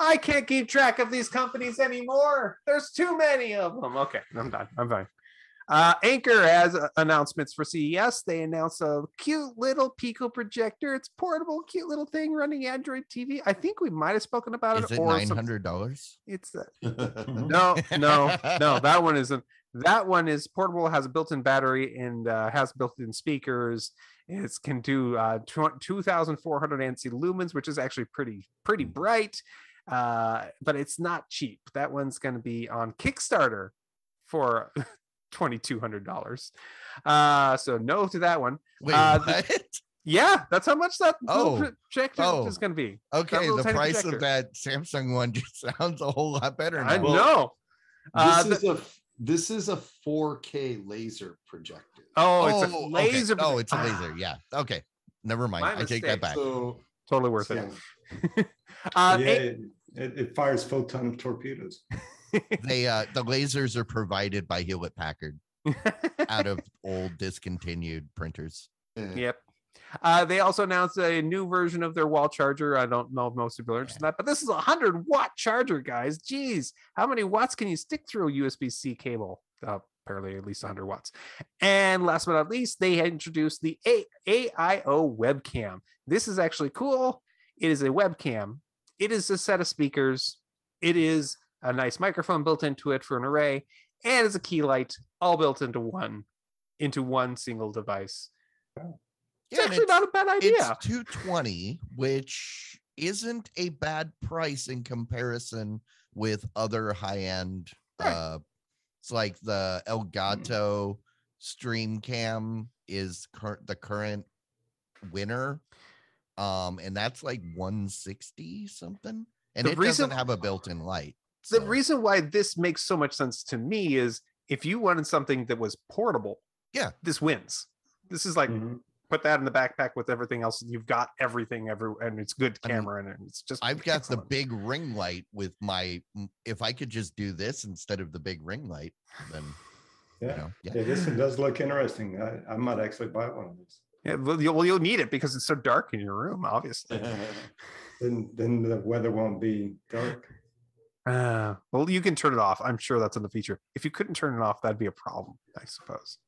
I can't keep track of these companies anymore. There's too many of them. Okay, I'm done. I'm fine. Uh, Anker has uh, announcements for CES. They announced a cute little Pico projector. It's portable, cute little thing running Android TV. I think we might have spoken about Is it. it or nine some- hundred dollars? It's uh, no, no, no. That one isn't. That one is portable, has a built-in battery, and uh, has built-in speakers. It can do uh, 2,400 ANSI lumens, which is actually pretty pretty bright. Uh, but it's not cheap. That one's going to be on Kickstarter for $2,200. Uh, so no to that one. Wait, Uh, what? Yeah, that's how much that little Oh, projector oh. is going to be. Okay, the price projector. of that Samsung one just sounds a whole lot better now. I Well, know. Uh, this the- is a this is a 4K laser projector. oh, it's a okay. laser. Oh, it's a laser. Yeah. Okay. Never mind. My I take that back. So totally worth it. yeah, Uh, yeah A- it, it, it fires photon torpedoes. They uh the lasers are provided by Hewlett Packard out of old discontinued printers. yep. Uh, they also announced a new version of their wall charger. I don't know if most people are interested in that, but this is a 100 watt charger, guys. Jeez, how many watts can you stick through a USB C cable? Uh, apparently, at least 100 watts. And last but not least, they had introduced the a- AIO webcam. This is actually cool. It is a webcam, it is a set of speakers, it is a nice microphone built into it for an array, and it's a key light all built into one into one single device. It's Yeah, and actually not a bad idea. It's 220, which isn't a bad price in comparison with other high-end Right. uh it's like the Elgato Stream Cam is cur- the current winner. Um, and that's like 160 something. And The it reason- doesn't have a built-in light. The reason why this makes so much sense to me is if you wanted something that was portable, Yeah. this wins. This is like Mhm. put that in the backpack with everything else. You've got everything every and it's good I mean, camera and it's just I've got the big ring light with my. If I could just do this instead of the big ring light, then you Yeah. know, yeah. Yeah, this one does look interesting. I, I might actually buy one of these. Yeah, well, you'll, well, you'll need it because it's so dark in your room, obviously. Then then the weather won't be dark. Uh, well, you can turn it off. I'm sure that's in the feature. If you couldn't turn it off, that'd be a problem, I suppose.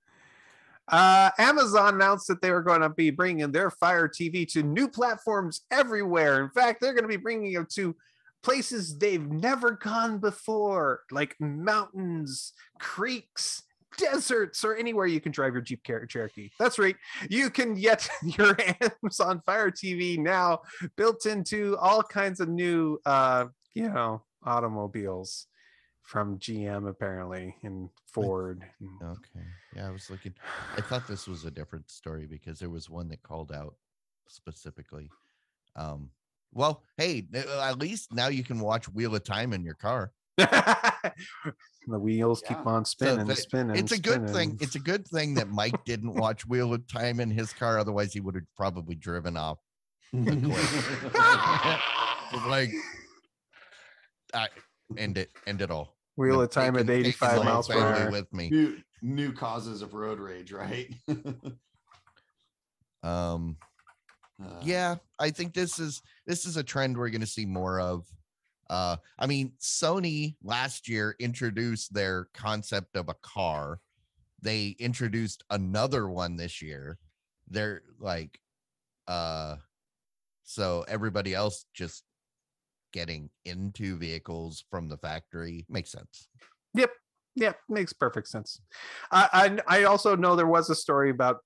Uh, Amazon announced that they were going to be bringing their Fire TV to new platforms everywhere. In fact, they're going to be bringing it to places they've never gone before, like mountains, creeks, deserts, or anywhere you can drive your Jeep Cherokee. That's right. You can get your Amazon Fire TV now built into all kinds of new, uh, you know, automobiles from GM apparently and Ford. Okay. Yeah, I was looking. I thought this was a different story because there was one that called out specifically. Um, well, hey, uh, at least now you can watch Wheel of Time in your car. the wheels keep on spinning, that- spinning. It's a good thing. It's a good thing that Mike didn't watch Wheel of Time in his car. Otherwise, he would have probably driven off. like, I end it. End it all. Wheel I'm of time at taking- taking 85 miles per hour. with me. new new causes of road rage, right? Um, Uh, yeah i think this is this is a trend we're going to see more of uh i mean sony last year introduced their concept of a car they introduced another one this year they're like uh so everybody else just getting into vehicles from the factory makes sense Yep. Yeah, makes perfect sense. I, I I also know there was a story about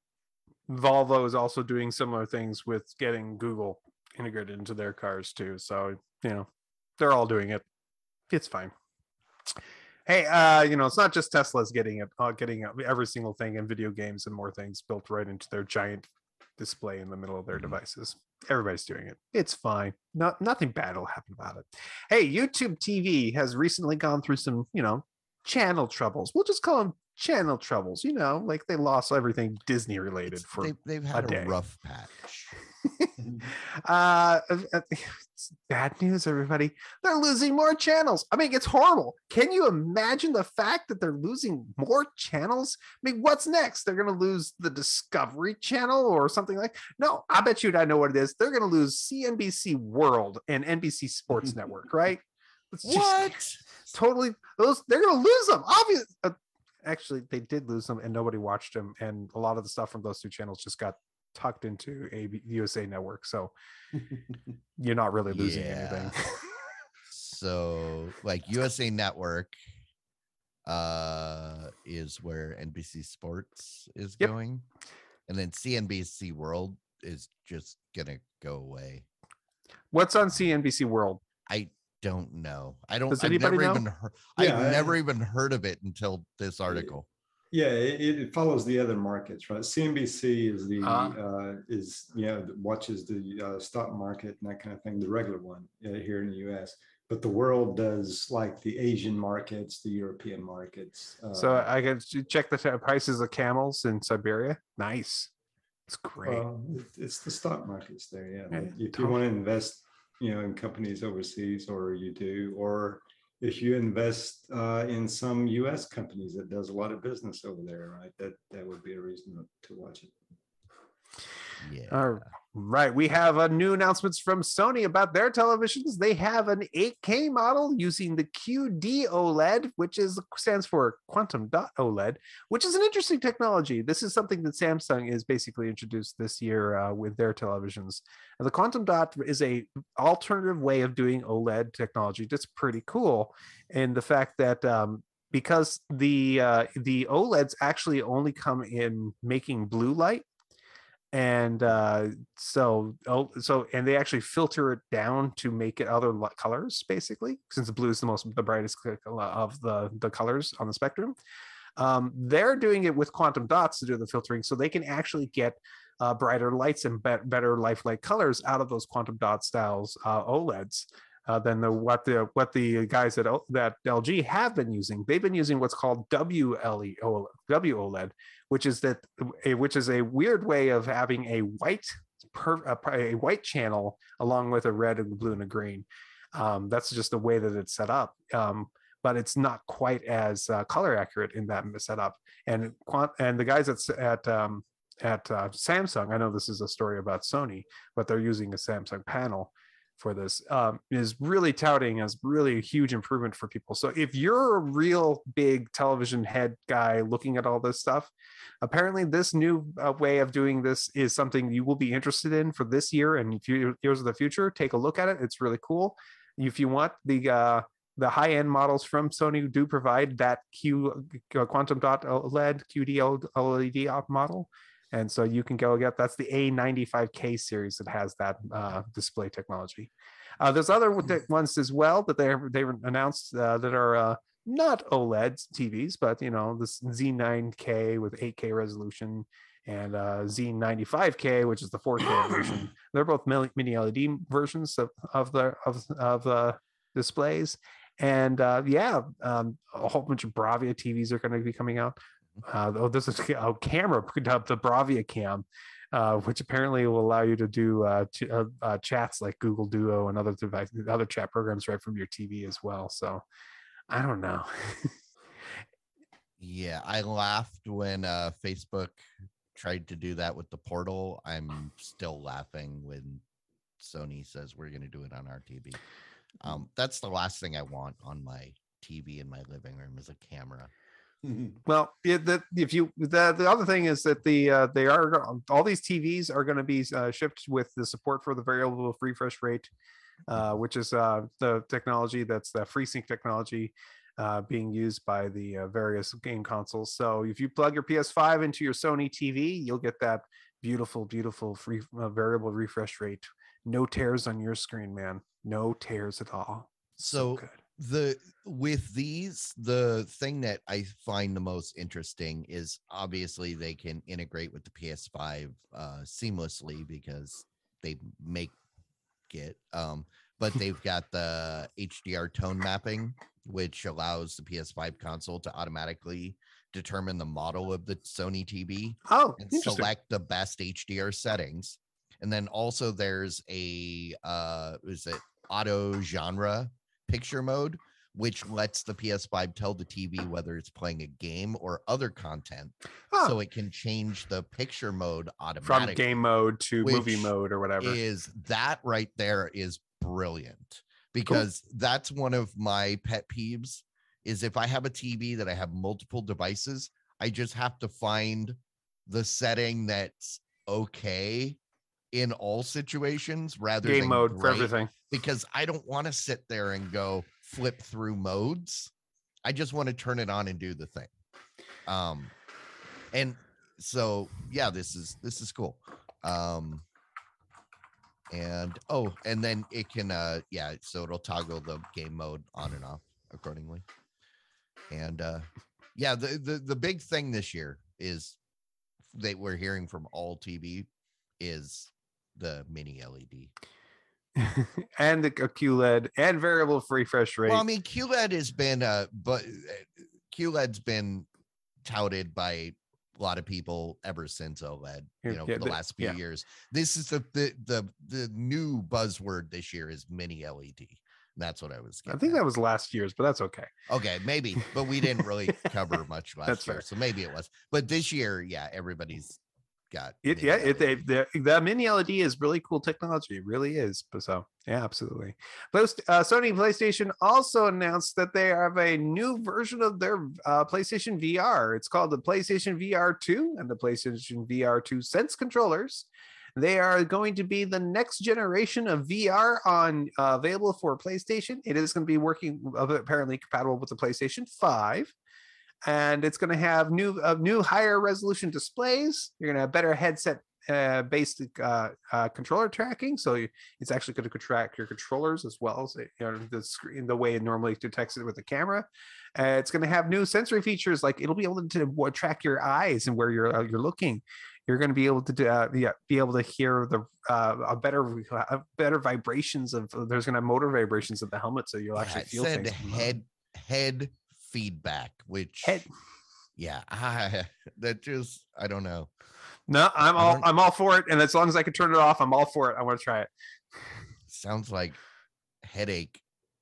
Volvo is also doing similar things with getting Google integrated into their cars too. So you know they're all doing it. It's fine. Hey, uh, you know it's not just Tesla's getting it, uh, getting every single thing in video games and more things built right into their giant display in the middle of their Mhm. devices. Everybody's doing it. It's fine. Not nothing bad will happen about it. Hey, YouTube TV has recently gone through some, you know, channel troubles. We'll just call them channel troubles. You know, like they lost everything Disney related It's- for. they, they've had a, day. rough patch uh, uh, it's bad news, everybody. They're losing more channels. I mean, it's horrible. Can you imagine the fact that they're losing more channels? I mean, what's next? They're going to lose the Discovery Channel or something like. No, I bet you I know what it is. They're going to lose CNBC World and NBC Sports Network, right? It's what totally those they're gonna lose them obvious uh, actually they did lose them and nobody watched them and a lot of the stuff from those two channels just got tucked into a usa network so you're not really losing anything. So like usa network uh is where nbc sports is Yep. going and then cnbc world is just gonna go away. What's on cnbc world? I don't know. I don't Does i've anybody never know? even heard Yeah, i've I- never even heard of it until this article Yeah, it, it follows the other markets, right? CNBC is the Ah. uh, is you know watches the uh, stock market and that kind of thing, the regular one uh, here in the U.S. But the world does like the Asian markets, the European markets. so uh, i can check the t- prices of camels in siberia nice it's great it's the stock markets there, yeah. Yeah, If you want to invest, you know, in companies overseas, or you do, or if you invest uh, in some U.S. companies that does a lot of business over there, right? That that would be a reason to- to watch it. yeah All right. We have uh, new announcements from Sony about their televisions. They have an 8K model using the QD OLED, which is stands for quantum dot OLED, which is an interesting technology. This is something that Samsung is basically introduced this year uh, with their televisions. And the quantum dot is a alternative way of doing OLED technology. That's pretty cool. And the fact that um, because the uh, the OLEDs actually only come in making blue light and uh so oh so and they actually filter it down to make it other colors basically since blue is the most the brightest of the the colors on the spectrum um they're doing it with quantum dots to do the filtering so they can actually get uh, brighter lights and bet better lifelike colors out of those quantum dot styles uh, oleds uh, than the what the what the guys L- that LG have been using. They've been using what's called WLE O- WOLED, which is that a, which is a weird way of having a white per, a, a white channel along with a red and blue and a green. Um, that's just the way that it's set up. Um, but it's not quite as uh, color accurate in that setup. And quant and the guys at at um, at uh, Samsung, I know this is a story about Sony, but they're using a Samsung panel for this. Um, is really touting as really a huge improvement for people. So if you're a real big television head guy looking at all this stuff, apparently this new uh, way of doing this is something you will be interested in for this year and years of the future. Take a look at it; it's really cool. If you want the uh, the high end models from Sony do provide that Q uh, quantum dot OLED QD OLED op model. And so you can go get that's the A95K series that has that uh, display technology. Uh, there's other ones as well that they they announced uh, that are uh, not OLED TVs, but you know this Z9K with 8K resolution and uh, Z95K, which is the 4K version. They're both mini LED versions of of the of of the displays. And uh, yeah, um, a whole bunch of Bravia TVs are going to be coming out. Uh, oh, this is a camera, the Bravia Cam, uh, which apparently will allow you to do uh, ch- uh, uh, chats like Google Duo and other devices, other chat programs right from your TV as well. So I don't know. Yeah, I laughed when uh, Facebook tried to do that with the portal. I'm still laughing when Sony says we're going to do it on our TV. Um, that's the last thing I want on my TV in my living room is a camera. Well, yeah, that if you the the other thing is that the uh, they are all these TVs are going to be uh, shipped with the support for the variable refresh rate, uh, which is uh, the technology that's the FreeSync technology uh, being used by the uh, various game consoles. So if you plug your PS5 into your Sony TV, you'll get that beautiful, beautiful free uh, variable refresh rate. No tears on your screen, man. No tears at all. So good. The with these the thing that i find the most interesting is obviously they can integrate with the ps5 uh seamlessly because they make it um but they've got the hdr tone mapping which allows the ps5 console to automatically determine the model of the sony tv Oh, and select the best HDR settings. And then also there's a uh is it auto genre picture mode, which lets the PS5 tell the TV whether it's playing a game or other content. Oh, So it can change the picture mode automatically. from game mode to movie mode or whatever. Is that right there is brilliant because that's one of my pet peeves is if I have a TV that I have multiple devices, I just have to find the setting that's okay in all situations rather game than mode for everything. because I don't want to sit there and go flip through modes. I just want to turn it on and do the thing. Um and so yeah, this is this is cool. Um and oh, and then it can uh yeah, so it'll toggle the game mode on and off accordingly. And uh yeah, the the, the big thing this year is that we're hearing from all TV is the mini LED. and the QLED and variable refresh rate. Well, I mean, QLED has been uh but uh, QLED's been touted by a lot of people ever since OLED, you know, yeah, for the the- last few yeah. years. This is the, the the the new buzzword this year is mini LED. And that's what I was I think at. that was last year's, but that's okay. okay, maybe, but we didn't really cover much last year. fair. So maybe it was. But this year, yeah, everybody's got It, yeah, it, they, the, the mini LED is really cool technology. It really is. But so, yeah, absolutely. Post, uh, Sony PlayStation also announced that they have a new version of their uh, PlayStation VR. It's called the PlayStation VR 2 and the PlayStation VR 2 Sense controllers. They are going to be the next generation of VR on uh, available for PlayStation. It is going to be working uh, apparently compatible with the PlayStation 5 and it's going to have new uh, new higher resolution displays. You're going to have better headset uh, based uh, uh, controller tracking, so you, it's actually going to track your controllers as well as you know, the screen the way it normally detects it with the camera. Uh, it's going to have new sensory features like it'll be able to track your eyes and where you're uh, you're looking. you're going to be able to do, uh, yeah, be able to hear the uh, a better uh, better vibrations of there's going to motor vibrations of the helmet, so you'll actually feel said head head feedback, which Head. yeah, I, that just I don't know. No, I'm all I'm all for it, and as long as I can turn it off, I'm all for it. I want to try it. Sounds like headache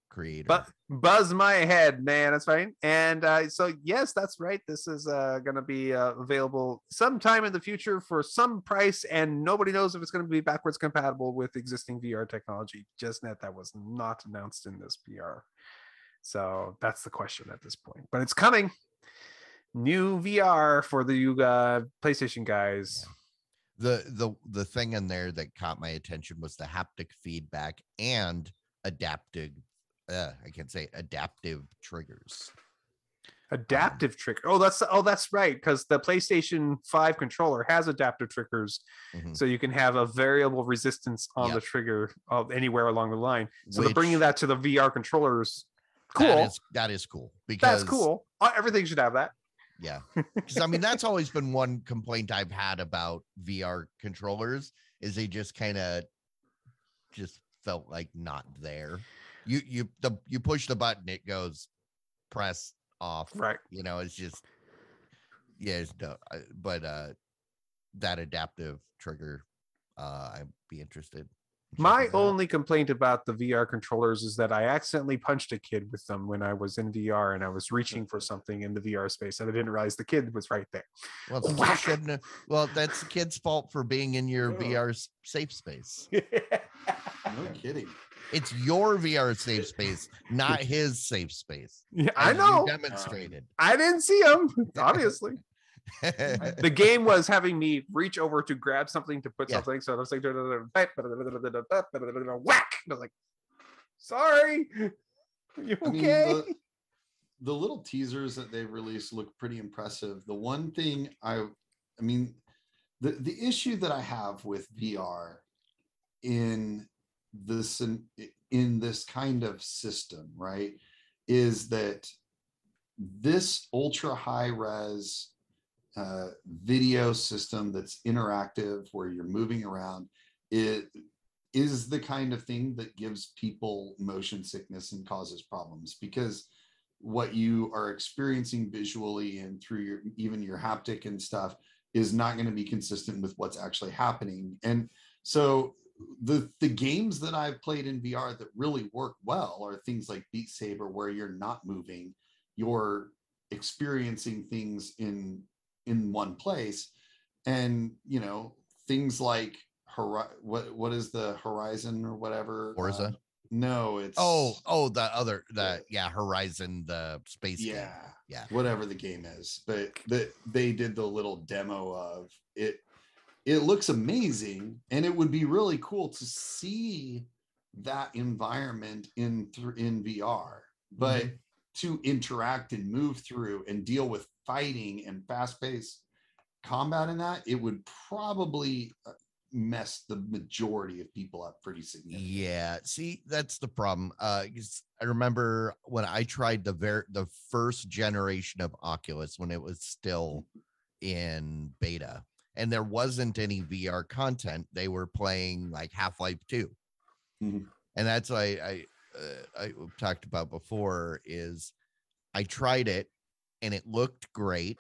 creator. But buzz my head, man. That's fine. And uh, so yes, that's right. This is uh, going to be uh, available sometime in the future for some price, and nobody knows if it's going to be backwards compatible with existing VR technology. Just net that was not announced in this PR. So that's the question at this point. But it's coming. New VR for the uh, PlayStation guys. the the the thing in there that caught my attention was the haptic feedback and adaptive uh, I can't say adaptive triggers. Adaptive trigger. Oh, that's oh, that's right. Because the PlayStation 5 controller has adaptive triggers, Mhm. so you can have a variable resistance on Yep. the trigger of anywhere along the line. So they're bringing that to the VR controllers. Cool. That is that is cool because That's cool. Uh, Everything should have that. Yeah. Because I mean, that's always been one complaint I've had about VR controllers is they just kind of just felt like not there. You you the you push the button, it goes press off. Right. You know, it's just yeah, it's no, but uh that adaptive trigger, uh I'd be interested. In My checking that out. only complaint about the VR controllers is that I accidentally punched a kid with them when I was in VR and I was reaching for something in the VR space and I didn't realize the kid was right there. well, the kid shouldn't have, well, that's the kid's fault for being in your Ugh. VR safe space. No kidding. It's your VR safe space, not his safe space. Yeah, I as you know. demonstrated. I didn't see him, obviously. the game was having me reach over to grab something to put Yeah. something. So I was like, whack. And I was like, sorry. You I mean, okay? the, the little teasers that they've released look pretty impressive. The one thing I, I mean, the the issue that I have with VR in this in, in this kind of system, right, is that this ultra high res uh, video system that's interactive where you're moving around it is the kind of thing that gives people motion sickness and causes problems because what you are experiencing visually and through your even your haptic and stuff is not going to be consistent with what's actually happening. And so the the games that i've played in vr that really work well are things like beat saber where you're not moving you're experiencing things in in one place. And you know things like Hori- what what is the horizon or whatever? Forza? uh, no it's oh, oh, the other, the yeah, Horizon, the space game. yeah. Yeah. whatever the game is. But that they did the little demo of it. It looks amazing and it would be really cool to see that environment in through in vr but to interact and move through and deal with fighting and fast-paced combat in that it would probably uh, mess the majority of people up pretty significantly Yeah, see, that's the problem. Uh, I remember when I tried the ver- the first generation of Oculus when it was still in beta, and there wasn't any VR content. They were playing like Half Life Two, Mhm. and that's why I uh, I talked about before is I tried it and it looked great,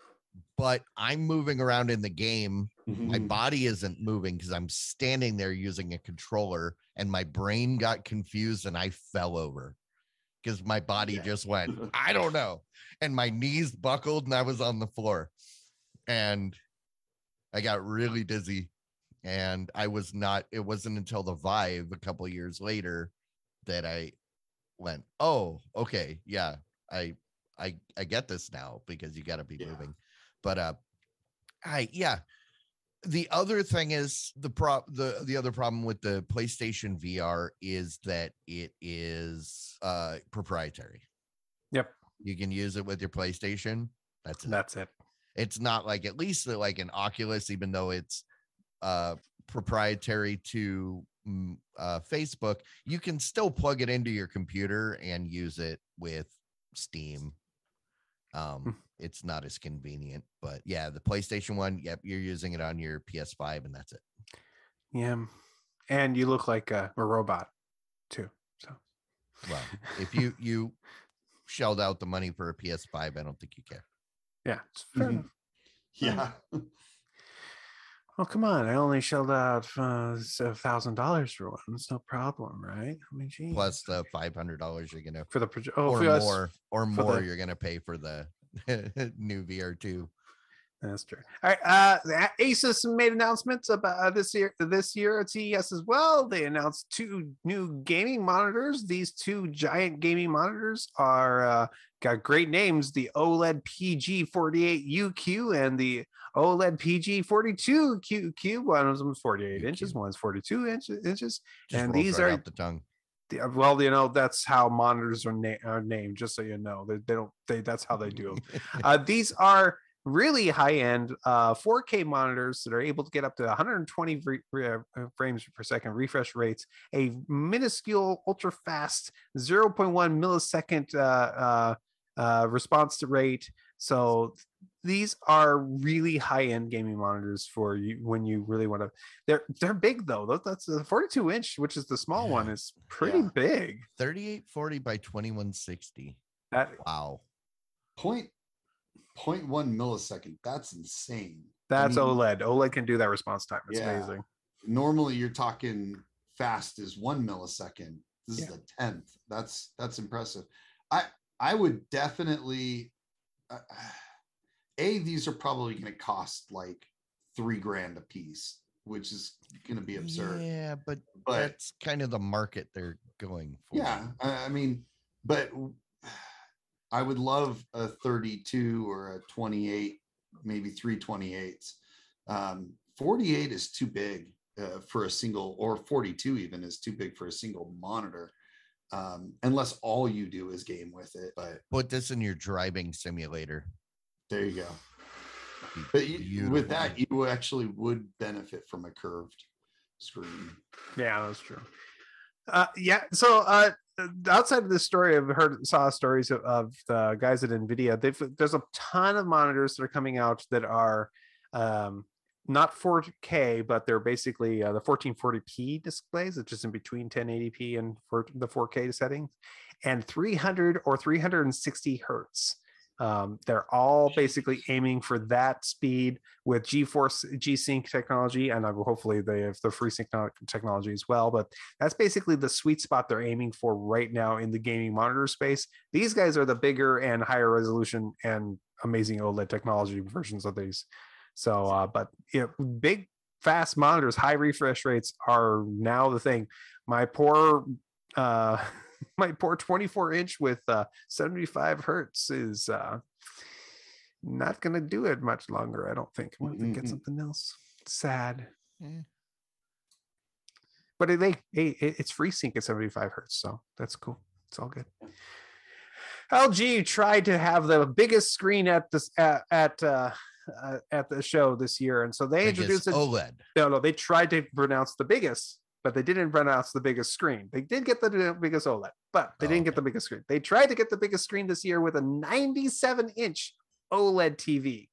but I'm moving around in the game my Mhm. body isn't moving because I'm standing there using a controller and my brain got confused and I fell over because my body Yeah. just went, I don't know. And my knees buckled and I was on the floor. And I got really dizzy. And I was not, it wasn't until the Vive a couple years later that I went, Oh, okay. Yeah. I I I get this now because you gotta be Yeah. moving. But uh I yeah the other thing is the pro the the other problem with the PlayStation VR is that it is uh proprietary. Yep. You can use it with your PlayStation. That's it. That's it. It's not like at least like an Oculus, even though it's uh proprietary to mm, uh Facebook, you can still plug it into your computer and use it with Steam Um, it's not as convenient, but yeah, the PlayStation One, yep, you're using it on your PS5, and that's it. Yeah. And you look like a, a robot too. So Well, if you you shelled out the money for a PS5, I don't think you care. yeah, it's fair Mhm. enough. Yeah. Oh come on! I only shelled out uh, a thousand dollars for one. It's no problem, right? I mean, geez. Plus the five hundred dollars you're gonna for the proje- oh, or us- more or more the- you're gonna pay for the new VR2. That's true. All right. Uh, Asus made announcements about uh, this year. This year at CES as well. They announced two new gaming monitors. These two giant gaming monitors are uh, got great names: the OLED PG48UQ and the OLED PG42QQ. One of them is 48 inches, UQ. one's 42 inches. inches. Just And these right are- out the tongue. The- uh, Well, you know that's how monitors are, na- are named. Just so you know, they, they don't. They that's how they do them. Uh, these are really high end uh, 4K monitors that are able to get up to 120 re- re- uh, frames per second refresh rates, a minuscule, ultra fast 0.1 millisecond uh, uh, uh, response to rate. So these are really high end gaming monitors for you when you really want to. They're they're big though. That's the 42 inch, which is the small one, is pretty Yeah. big. 3840 by 2160. That Wow. Point point one millisecond. That's insane. that's mean- OLED. OLED can do that response time. It's Yeah. amazing. Normally you're talking fast as one millisecond. This Yeah. is the tenth. That's that's impressive. I I would definitely uh, a these are probably going to cost like three grand a piece, which is going to be absurd. Yeah, but, but that's kind of the market they're going for. yeah, I I mean, but w- I would love a 32 or a 28, maybe three 28s. Um, 48 is too big uh, for a single, or 42 even is too big for a single monitor, um, unless all you do is game with it. But Put this in your driving simulator. there you go. But you, with that, you actually would benefit from a curved screen. Yeah, that's true. Uh, yeah. So uh, outside of this story, I've heard saw stories of, of the guys at Nvidia. They've there's a ton of monitors that are coming out that are um, not 4K, but they're basically uh, the 1440p displays, which is in between 1080p and for the 4K settings, and 300 or 360 hertz. Um, they're all basically aiming for that speed with GeForce G-Sync technology, and hopefully they have the FreeSync techno- technology as well. But that's basically the sweet spot they're aiming for right now in the gaming monitor space. These guys are the bigger and higher resolution and amazing OLED technology versions of these. So, uh, but you know, big fast monitors, high refresh rates are now the thing. My poor uh my poor 24 inch with uh 75 hertz is uh not gonna do it much longer i don't think. I'm have to get something else. Sad. Eh. but it, they hey, it's free sync at 75 hertz so that's cool. It's all good. Lg tried to have the biggest screen at this at, at uh uh, at the show this year and so they Biggest introduced it OLED. no, no, they tried to pronounce the biggest, but they didn't run pronounce the biggest screen. They did get the biggest OLED, but they Oh, didn't get the biggest screen. They tried to get the biggest screen this year with a 97 inch OLED TV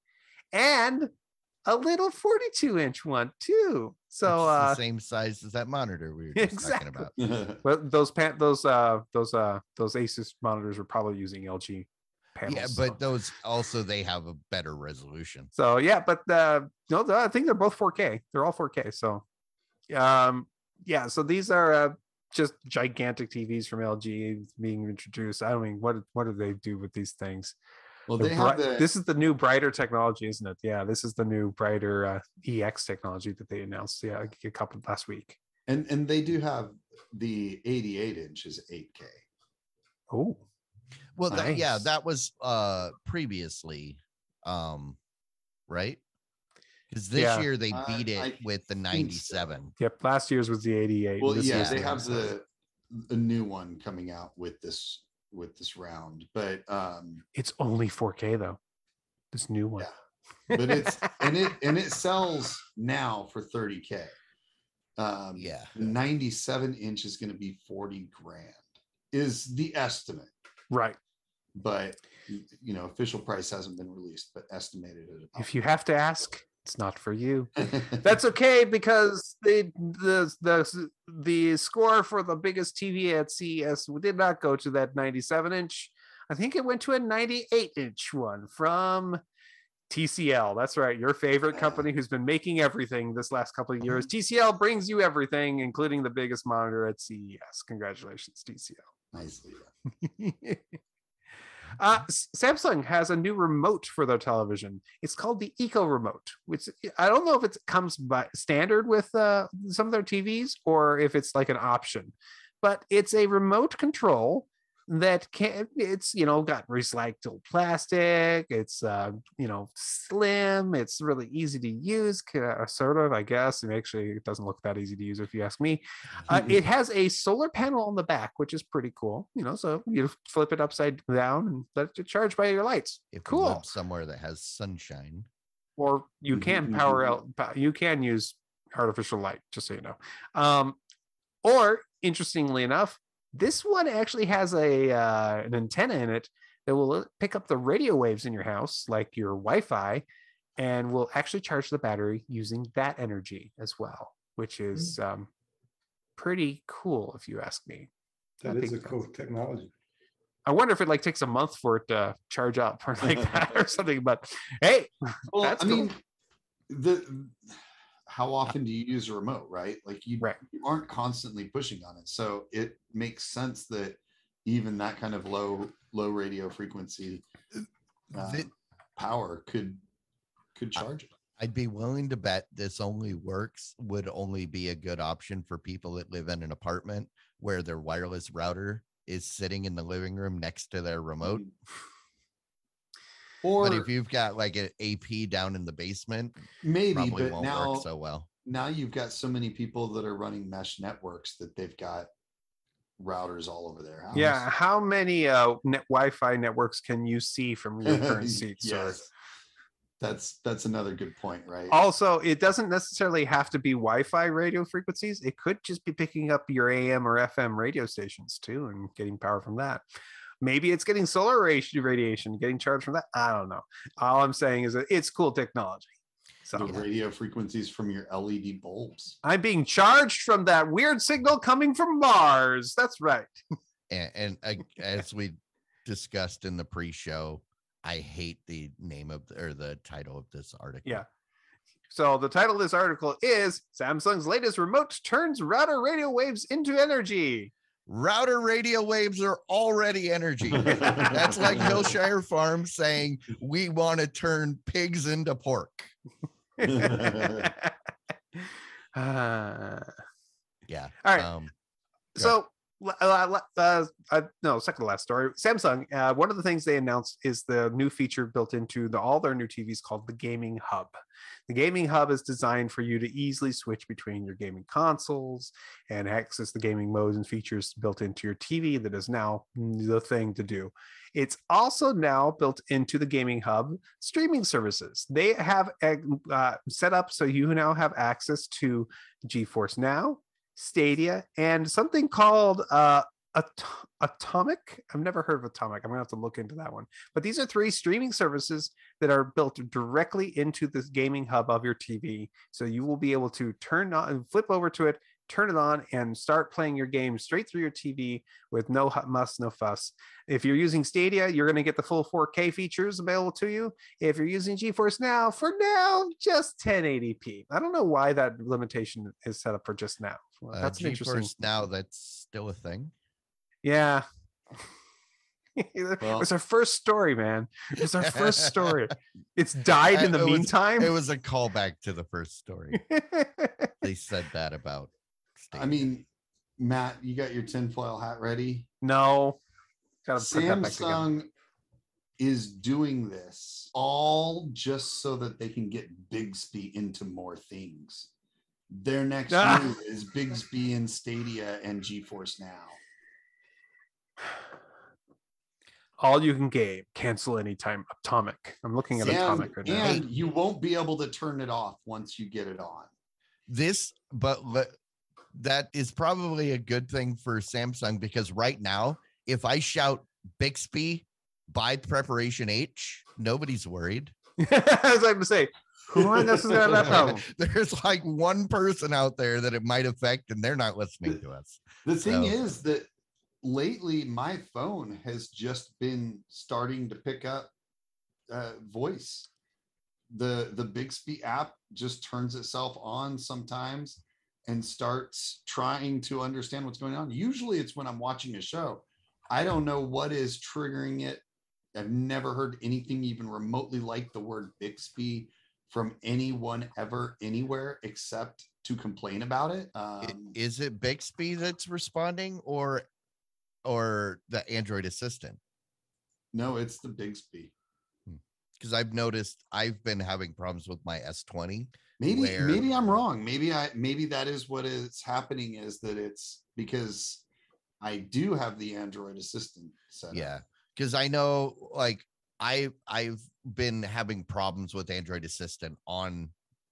and a little 42 inch one too. So, uh, same size as that monitor we were just talking about. but those pan- those uh those uh those Asus monitors were probably using LG panels. Yeah, so- but those also they have a better resolution. So yeah, but uh no, I think they're both 4K. They're all 4K. So um yeah, so these are uh, just gigantic TVs from LG being introduced. I don't mean what what do they do with these things? Well, The they have the, this is the new brighter technology, isn't it? Yeah, this is the new brighter uh, EX technology that they announced yeah a couple last week. and and they do have the 88 inch is 8K. Oh, Well, that, yeah, that was uh previously, um, right? Because this Yeah. year they I- beat it I with the think so. 97. yep. Last year's was the 88. Well, this yeah, they have 97. the a new one coming out with this with this round, but um, It's only 4K though. This new one. yeah. but it's and it and it sells now for 30k. Um, Yeah. 97 inch is going to be 40 grand is the estimate. Right. but you know, official price hasn't been released, but estimated at about If you have to ask, it's not for you. That's okay because the the the the score for the biggest TV at CES did not go to that 97 inch. I think it went to a 98 inch one from TCL. That's right, your favorite company who's been making everything this last couple of years. Mm-hmm. TCL brings you everything, including the biggest monitor at CES. Congratulations, TCL. nicely. Uh, Samsung has a new remote for their television. It's called the Eco Remote, which I don't know if it comes by standard with uh, some of their TVs or if it's like an option, but it's a remote control that can it's you know got recycled plastic it's uh you know slim it's really easy to use ca- sort of i guess and actually it doesn't look that easy to use if you ask me uh, it has a solar panel on the back, which is pretty cool. You know, so you flip it upside down and let it charge by your lights. If Cool. somewhere that has sunshine, Or you Mhm, can power mhm. out. You can use artificial light, just so you know. Um, or interestingly enough, this one actually has a uh, an antenna in it that will uh, pick up the radio waves in your house, like your Wi-Fi, and will actually charge the battery using that energy as well, which is um, pretty cool, if you ask me. I That is a cool technology. I wonder if it like takes a month for it to charge up or like that or something. But hey, Well, That's I cool. mean, the how often do you use a remote, right? Like you, Right. you aren't constantly pushing on it, so it makes sense that even that kind of low low radio frequency uh, Thi- power could could charge it. I'd be willing to bet this only works, would only be a good option for people that live in an apartment where their wireless router is sitting in the living room next to their remote. Or but if you've got like an AP down in the basement, maybe, probably but won't now work so well. now you've got so many people that are running mesh networks that they've got routers all over their house. yeah, how many uh net Wi-Fi networks can you see from your current seat? sir? That's that's another good point, right? Also, it doesn't necessarily have to be Wi-Fi radio frequencies. It could just be picking up your AM or FM radio stations too and getting power from that. Maybe it's getting solar radiation, getting charged from that. I don't know. All I'm saying is that it's cool technology. So the radio frequencies from your LED bulbs. I'm being charged from that weird signal coming from Mars. That's right. And, and uh, as we discussed in the pre-show, I hate the name of or the title of this article. Yeah. So the title of this article is Samsung's latest remote turns router radio waves into energy. Router radio waves are already energy. That's like Hillshire Farm saying we want to turn pigs into pork. Ah. Yeah. all right. Um, So, l- uh, uh, uh, no, second to last story. Samsung. Uh, one of the things they announced is the new feature built into the, all their new TVs called the Gaming Hub. The Gaming Hub is designed for you to easily switch between your gaming consoles and access the gaming modes and features built into your TV. That is now the thing to do. It's also now built into the Gaming Hub streaming services. They have uh, set up so you now have access to GeForce Now, Stadia, and something called uh, At- Utomik. I've never heard of Utomik. I'm gonna have to look into that one. But these are three streaming services that are built directly into this gaming hub of your TV. So you will be able to turn on, and flip over to it, turn it on, and start playing your game straight through your TV with no muss, no fuss. If you're using Stadia, you're going to get the full 4K features available to you. If you're using GeForce Now, for now, just 1080p. I don't know why that limitation is set up for just now. Well, uh, that's an interesting. Now that's still a thing. Yeah. Well- it's our first story, man. It's our first story. It's died in Uh, the it was- meantime. It was a callback to the first story. They said that about. I mean, Matt, you got your tinfoil hat ready? no. Gotta put that back together. Samsung is doing this all just so that they can get Bixby into more things. Their next Ah. move is Bixby and Stadia and GeForce Now. All you can game, cancel anytime. Utomik. I'm looking at And, Utomik right now. and you won't be able to turn it off once you get it on. this, but le- that is probably a good thing for Samsung because right now, if I shout Bixby, by preparation H. Nobody's worried. As I'm to say, who on us is gonna have that problem? There's like one person out there that it might affect, and they're not listening to us. The thing So- is that lately my phone has just been starting to pick up uh, voice. The the Bixby app just turns itself on sometimes and starts trying to understand what's going on. Usually it's when I'm watching a show. I don't know what is triggering it. I've never heard anything even remotely like the word Bixby from anyone ever anywhere except to complain about it. Um, Is it Bixby that's responding, or or the Android assistant? no, it's the Bixby. Because I've noticed I've been having problems with my S20. Maybe where- maybe I'm wrong. Maybe I maybe that is what is happening is that it's because I do have the Android assistant set. up. Yeah, because I know like I I've been having problems with Android Assistant on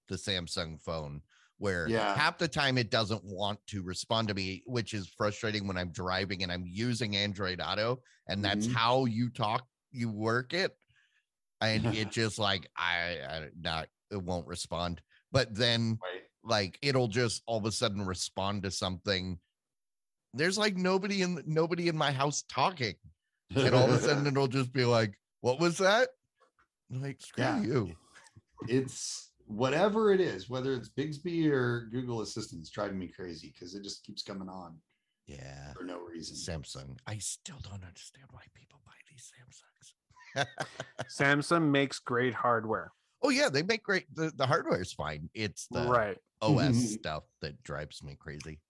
the Samsung phone where Yeah. half the time it doesn't want to respond to me, which is frustrating when I'm driving and I'm using Android Auto, and that's Mhm. how you talk, you work it, and it just like I, I not it won't respond. But then Right. like it'll just all of a sudden respond to something. There's like nobody in nobody in my house talking and all of a sudden it'll just be like, "What was that?" I'm like, screw Yeah. you. it's whatever it is, whether it's Bixby or Google Assistant, it's driving me crazy because it just keeps coming on Yeah, for no reason. Samsung. I still don't understand why people buy these Samsungs. Samsung makes great hardware. Oh yeah, they make great. The, the hardware is fine. It's the right. OS stuff that drives me crazy.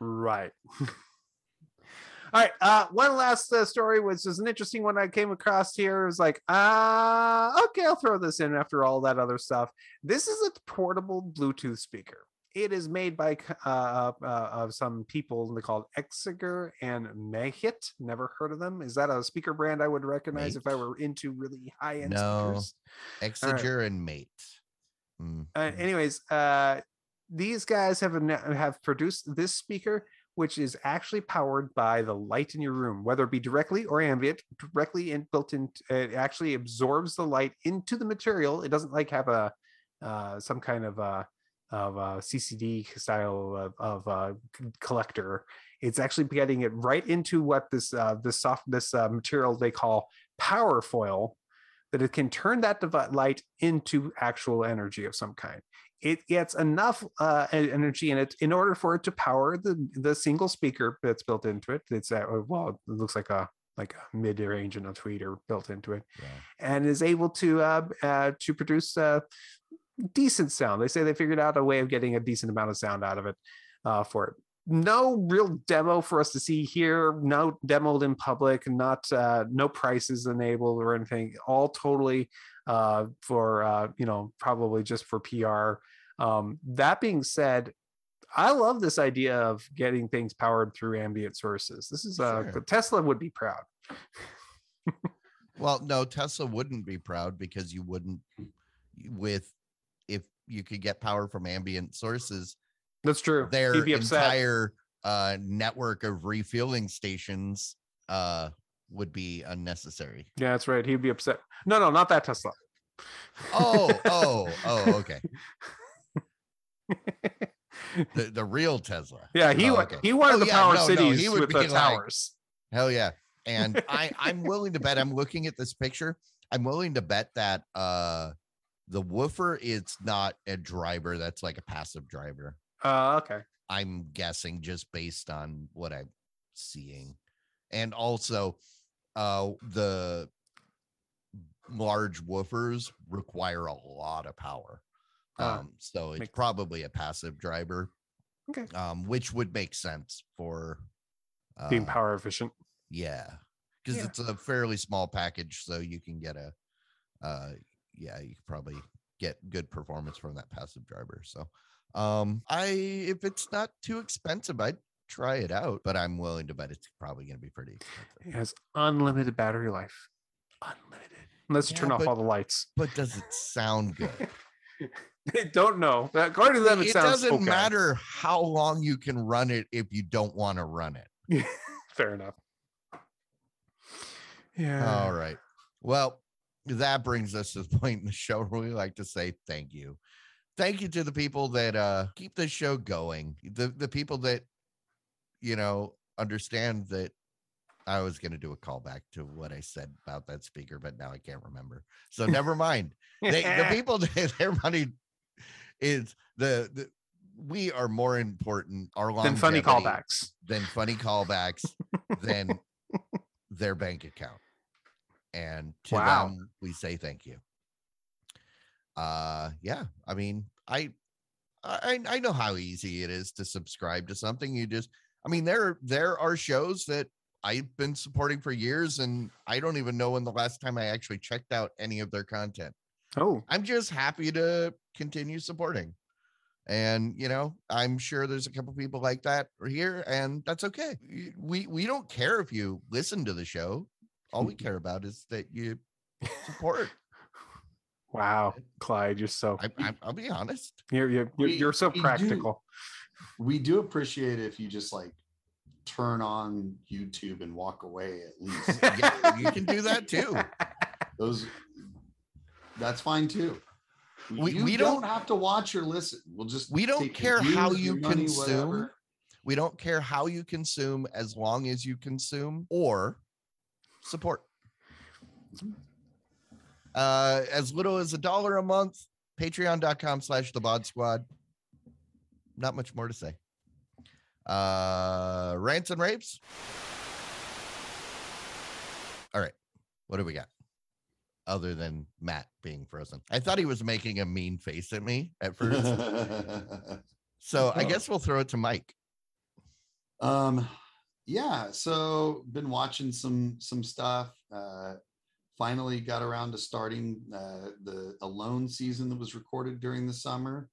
Right. All right. Uh, one last uh, story, which is an interesting one I came across here here. Is like, uh, okay, I'll throw this in after all that other stuff. This is a portable Bluetooth speaker. It is made by uh, uh, of some people. They called Exeger and Mayht. Never heard of them. Is that a speaker brand I would recognize if I were into really high end No. speakers? Exeger and Mayht. Mm, Uh, mm. anyways, uh, these guys have have produced this speaker, which is actually powered by the light in your room, whether it be directly or ambient, directly in, built in. It actually absorbs the light into the material. It doesn't like have a uh, some kind of a of a CCD style of, of collector. It's actually getting it right into what this uh, this soft this uh, material they call Powerfoyle that it can turn that light into actual energy of some kind. It gets enough uh, energy in it in order for it to power the the single speaker that's built into it. It's uh, well, it looks like a like a mid range and a tweeter built into it, Yeah. and is able to uh, uh, to produce uh, decent sound. They say they figured out a way of getting a decent amount of sound out of it uh, for it. No real demo for us to see here. No demoed in public. Not uh, no prices enabled or anything. All totally uh, for uh, you know probably just for PR. Um, that being said, I love this idea of getting things powered through ambient sources. This is uh, Sure. Tesla would be proud. Well, no, Tesla wouldn't be proud because you wouldn't with if you could get power from ambient sources, That's true. their He'd be upset. entire uh network of refueling stations uh would be unnecessary. Yeah, that's right. He'd be upset. No, no, not that Tesla. Oh, oh, oh, okay. The the real Tesla. yeah, he Oh, okay. he wanted Oh, to yeah, power no, no, cities he would with be the like- towers. Hell yeah. And I I'm willing to bet I'm looking at this picture. I'm willing to bet that uh the woofer is not a driver that's like a passive driver. Uh, okay. I'm guessing just based on what I'm seeing. And also uh the large woofers require a lot of power. Ah, Um so it's probably a passive driver. Okay. Um which would make sense for Being uh, power efficient. yeah, because Yeah. it's a fairly small package, so you can get a, uh, yeah, you could probably get good performance from that passive driver. So, um, I if it's not too expensive, I'd try it out, but I'm willing to bet it's probably going to be pretty expensive. It has unlimited battery life. Unlimited. Unless you Yeah, turn off but- all the lights. But does it sound good? They don't know. That according to them, it, doesn't okay. matter how long you can run it if you don't want to run it. Fair enough. Yeah. All right. Well, that brings us to the point in the show where we like to say thank you. Thank you to the people that uh keep the show going. The the people that you know understand that I was going to do a callback to what I said about that speaker, but now I can't remember. So never mind. They, the people that their money is the, the we are more important. Our Then funny callbacks. than funny callbacks than their bank account. And to Wow. them, we say thank you. Uh yeah, I mean, I I I know how easy it is to subscribe to something. You just I mean, there there are shows that I've been supporting for years and I don't even know when the last time I actually checked out any of their content. Oh, I'm just happy to continue supporting. And you know, I'm sure there's a couple people like that here, and that's okay. We we don't care if you listen to the show. All we care about is that you support. wow, Clyde, you're so I, I, I'll be honest. you're you're you're, We- you're so we do- practical. we do appreciate it if you just like turn on YouTube and walk away at least. Yeah, you can do that too. Those that's fine too. We- you we don't, don't- have to watch or listen. We'll just We don't care how you money, consume. whatever. We don't care how you consume as long as you consume or support. Uh, as little as a dollar a month, patreon.com slash the vod squad. Not much more to say. Uh, rants and rapes. All right. What do we got? Other than Matt being frozen. I thought he was making a mean face at me at first. so I Oh. guess we'll throw it to Mike. Um, yeah. So been watching some some stuff. Uh, finally got around to starting uh, the Alone season that was recorded during the summer.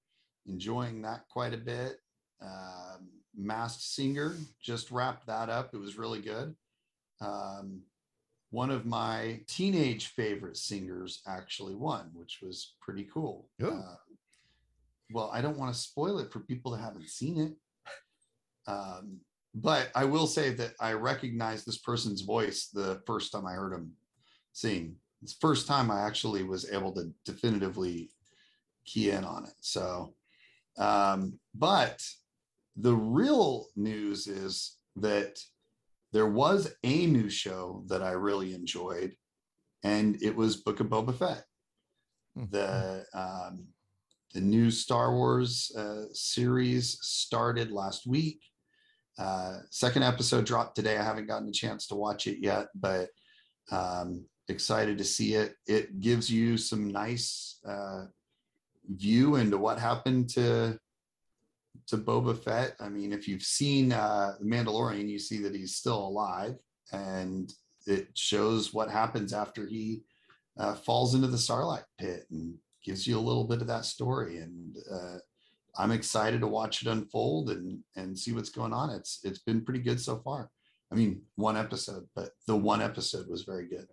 Enjoying that quite a bit. Um, Masked Singer just wrapped that up. It was really good. Um, one of my teenage favorite singers actually won, which was pretty cool. Uh, well, I don't want to spoil it for people that haven't seen it. Um, but I will say that I recognized this person's voice the first time I heard him sing. It's the first time I actually was able to definitively key in on it. So, um, but the real news is that there was a new show that I really enjoyed, and it was Book of Boba Fett. Hmm. The um, the new Star Wars uh, series started last week. Uh, second episode dropped today. I haven't gotten a chance to watch it yet, but um, excited to see it. It gives you some nice uh, view into what happened to to Boba Fett. I mean, if you've seen uh, The Mandalorian, you see that he's still alive, and it shows what happens after he uh, falls into the Sarlacc Pit and gives you a little bit of that story. And uh, I'm excited to watch it unfold and and see what's going on. It's it's been pretty good so far. I mean, one episode, but the one episode was very good.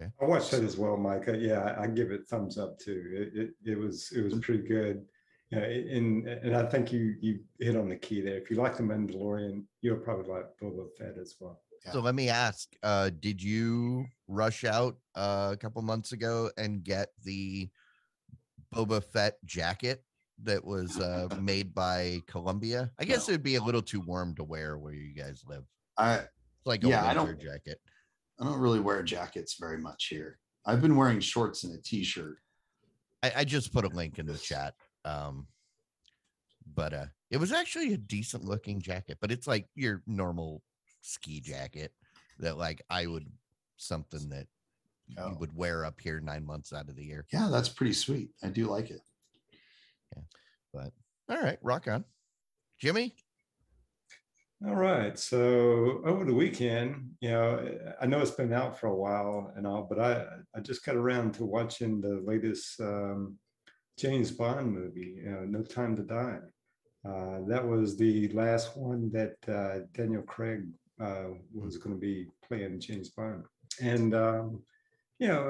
Okay. I watched it as well, Mike. Yeah, I I give it thumbs up too. It, it, it was it was pretty good. Yeah, and and I think you you hit on the key there. If you like the Mandalorian, you'll probably like Boba Fett as well. So let me ask, uh, did you rush out uh, a couple months ago and get the Boba Fett jacket that was uh, made by Columbia? I guess No. it'd be a little too warm to wear where you guys live. I It's like a Yeah, I don't- jacket. I don't really wear jackets very much here. I've been wearing shorts and a t-shirt. I, I just put a link in the chat. Um, but uh, it was actually a decent looking jacket, but it's like your normal ski jacket that like I would something that Oh. you would wear up here nine months out of the year. Yeah, that's pretty sweet. I do like it. Yeah, but all right, rock on. Jimmy, All right. So over the weekend, you know, I know it's been out for a while and all, but I I just got around to watching the latest um, James Bond movie, know, No Time to Die. Uh, that was the last one that uh, Daniel Craig uh, was going to be playing James Bond, and um, you know,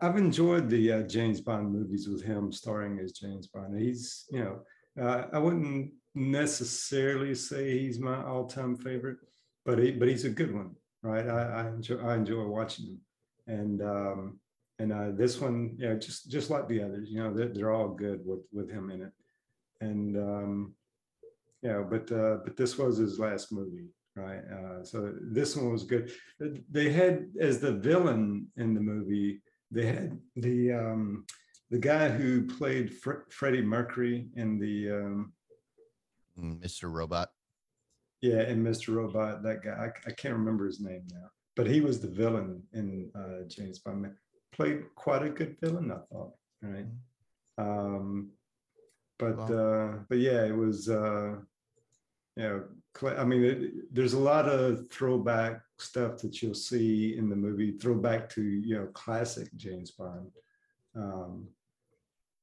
I, I've enjoyed the uh, James Bond movies with him starring as James Bond. He's, you know, uh, I wouldn't necessarily say he's my all-time favorite, but he, but he's a good one. right? I, I enjoy I enjoy watching them, and um, and uh, this one, yeah, just just like the others, you know, they're, they're all good with with him in it, and um, yeah, but uh, but this was his last movie, right? Uh, so this one was good. They had as the villain in the movie, they had the um, the guy who played Fre- Freddie Mercury in the um, Mr. Robot. yeah, in Mr. Robot. That guy, I, I can't remember his name now, but he was the villain in uh, James Bond. Played quite a good villain, I thought. Right. Um, but uh, but yeah, it was. Uh, you know, I mean, it, there's a lot of throwback stuff that you'll see in the movie. Throwback to you know classic James Bond. Um,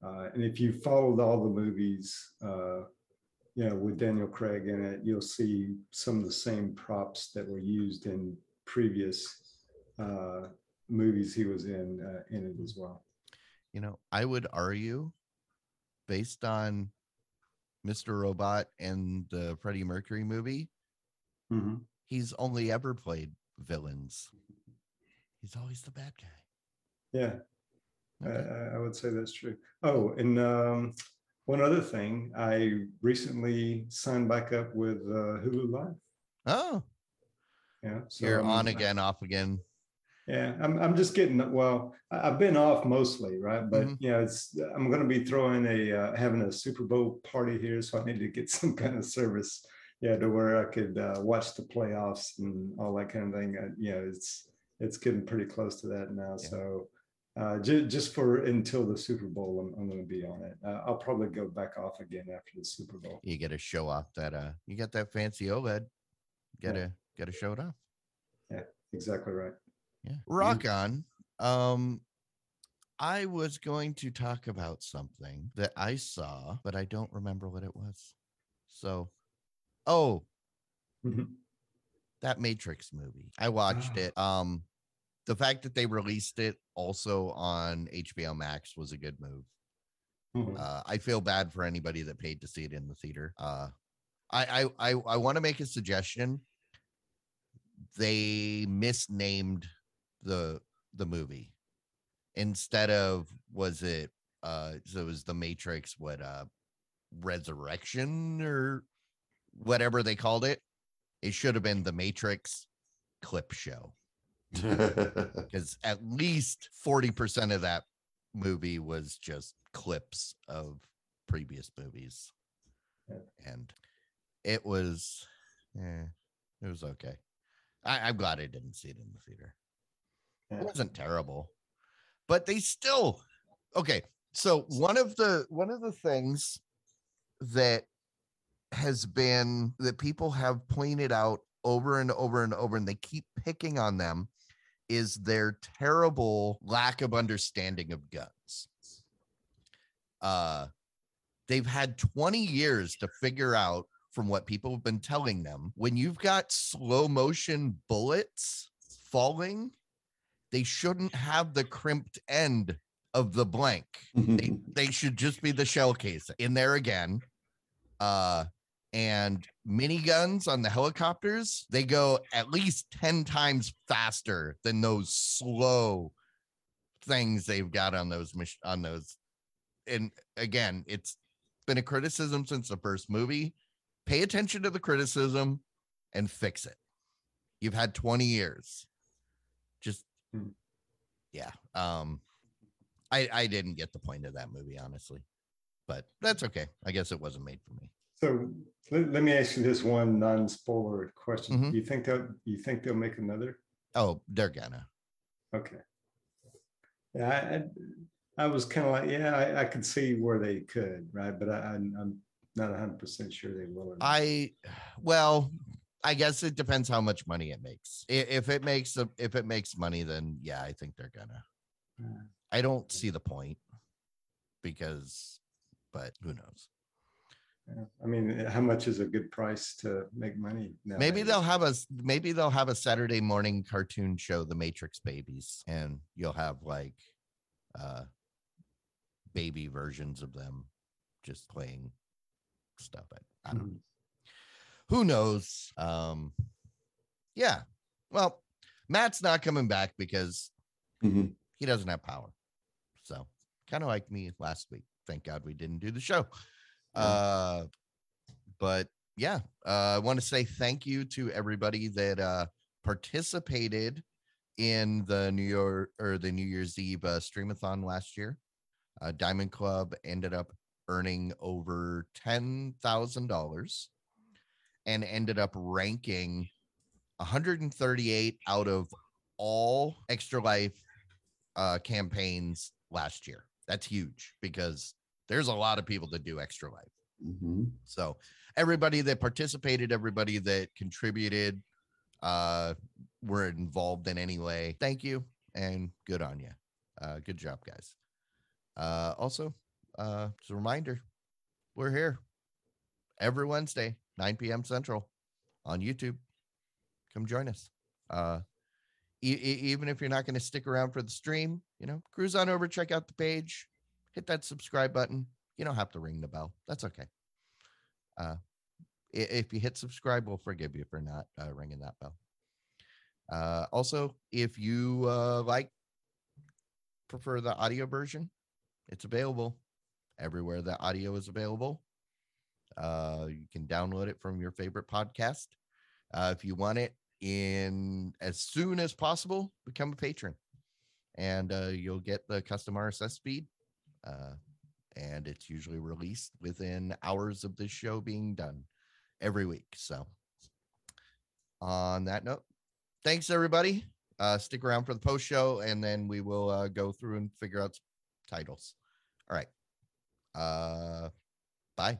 uh, and if you followed all the movies, uh, you know, with Daniel Craig in it, you'll see some of the same props that were used in previous uh, movies he was in uh, in it as well. You know, I would argue, based on Mr. Robot and the Freddie Mercury movie, Mhm. he's only ever played villains. He's always the bad guy. Yeah, I, Okay. I I would say that's true. Oh, and um, one other thing, I recently signed back up with uh, Hulu Live. Oh, Yeah, so you're I'm- on again, off again. Yeah, I'm I'm just getting well. I've been off mostly, right? But Mhm. you know, it's I'm going to be throwing a uh, having a Super Bowl party here, so I need to get some kind of service, yeah, to where I could uh, watch the playoffs and all that kind of thing. Uh, you know, it's it's getting pretty close to that now. Yeah. So uh, ju- just for until the Super Bowl, I'm, I'm going to be on it. Uh, I'll probably go back off again after the Super Bowl. You get to show off that uh you got that fancy OLED. Gotta gotta show it off. Yeah, exactly right. Yeah. Rock on. Um I was going to talk about something that I saw, but I don't remember what it was. So oh, Mhm. that Matrix movie. I watched Ah. it. Um the fact that they released it also on HBO Max was a good move. Mhm. Uh, I feel bad for anybody that paid to see it in the theater. Uh, I I I, I want to make a suggestion. They misnamed the the movie instead of was it uh so it was the Matrix what uh Resurrection or whatever they called it. It should have been the Matrix clip show because at least 40% of that movie was just clips of previous movies Yeah. and it was eh, it was okay I, i'm glad i didn't see it in the theater Yeah. it wasn't terrible but they still okay so one of the one of the things that has been that people have pointed out over and over and over and they keep picking on them is their terrible lack of understanding of guns. Uh they've had 20 years to figure out from what people have been telling them when you've got slow motion bullets falling they shouldn't have the crimped end of the blank. They, they should just be the shell case in there again uh and miniguns on the helicopters they go at least 10 times faster than those slow things they've got on those mach- on those and again it's been a criticism since the first movie. Pay attention to the criticism and fix it. You've had 20 years. Just Hmm. yeah um i i didn't get the point of that movie honestly but that's okay i guess it wasn't made for me So let, let me ask you this one non-spoiler question. Mhm. Do you think that you think they'll make another? oh they're gonna Okay. Yeah, I, I, I was kind of like, yeah, I, I could see where they could, right? But I, I'm, not hundred percent sure they will. I well, I guess it depends how much money it makes. If it makes a, if it makes money, then yeah, I think they're gonna. I don't see the point because, but who knows? Yeah. I mean, how much is a good price to make money? Maybe they'll have a maybe they'll have a Saturday morning cartoon show, The Matrix Babies, and you'll have like uh baby versions of them just playing stuff. I, I don't Mhm. Who knows um yeah well Matt's not coming back because Mhm. he doesn't have power. So kind of like me last week. Thank God we didn't do the show. Yeah. Uh, but yeah, uh, I want to say thank you to everybody that uh, participated in the New Year or the New Year's Eve uh, streamathon last year. Uh, Diamond Club ended up earning over ten thousand dollars, and ended up ranking 138 out of all Extra Life uh, campaigns last year. That's huge because there's a lot of people that do Extra Life. Mhm. So everybody that participated, everybody that contributed, uh, were involved in any way. Thank you and good on you. Uh, good job, guys. Uh, also, uh, just a reminder, we're here every Wednesday, 9 p.m. Central on YouTube. Come join us. Uh, e- even if you're not going to stick around for the stream, you know, cruise on over, check out the page, hit that subscribe button. You don't have to ring the bell. That's okay. Uh, if you hit subscribe, we'll forgive you for not uh, ringing that bell. Uh, also, if you uh, like, prefer the audio version, it's available everywhere that audio is available. Uh, you can download it from your favorite podcast. Uh, if you want it in as soon as possible, become a patron, and uh, you'll get the custom RSS feed. Uh, and it's usually released within hours of this show being done every week. So, on that note, thanks everybody. Uh, stick around for the post show, and then we will uh, go through and figure out titles. All right. Uh, bye.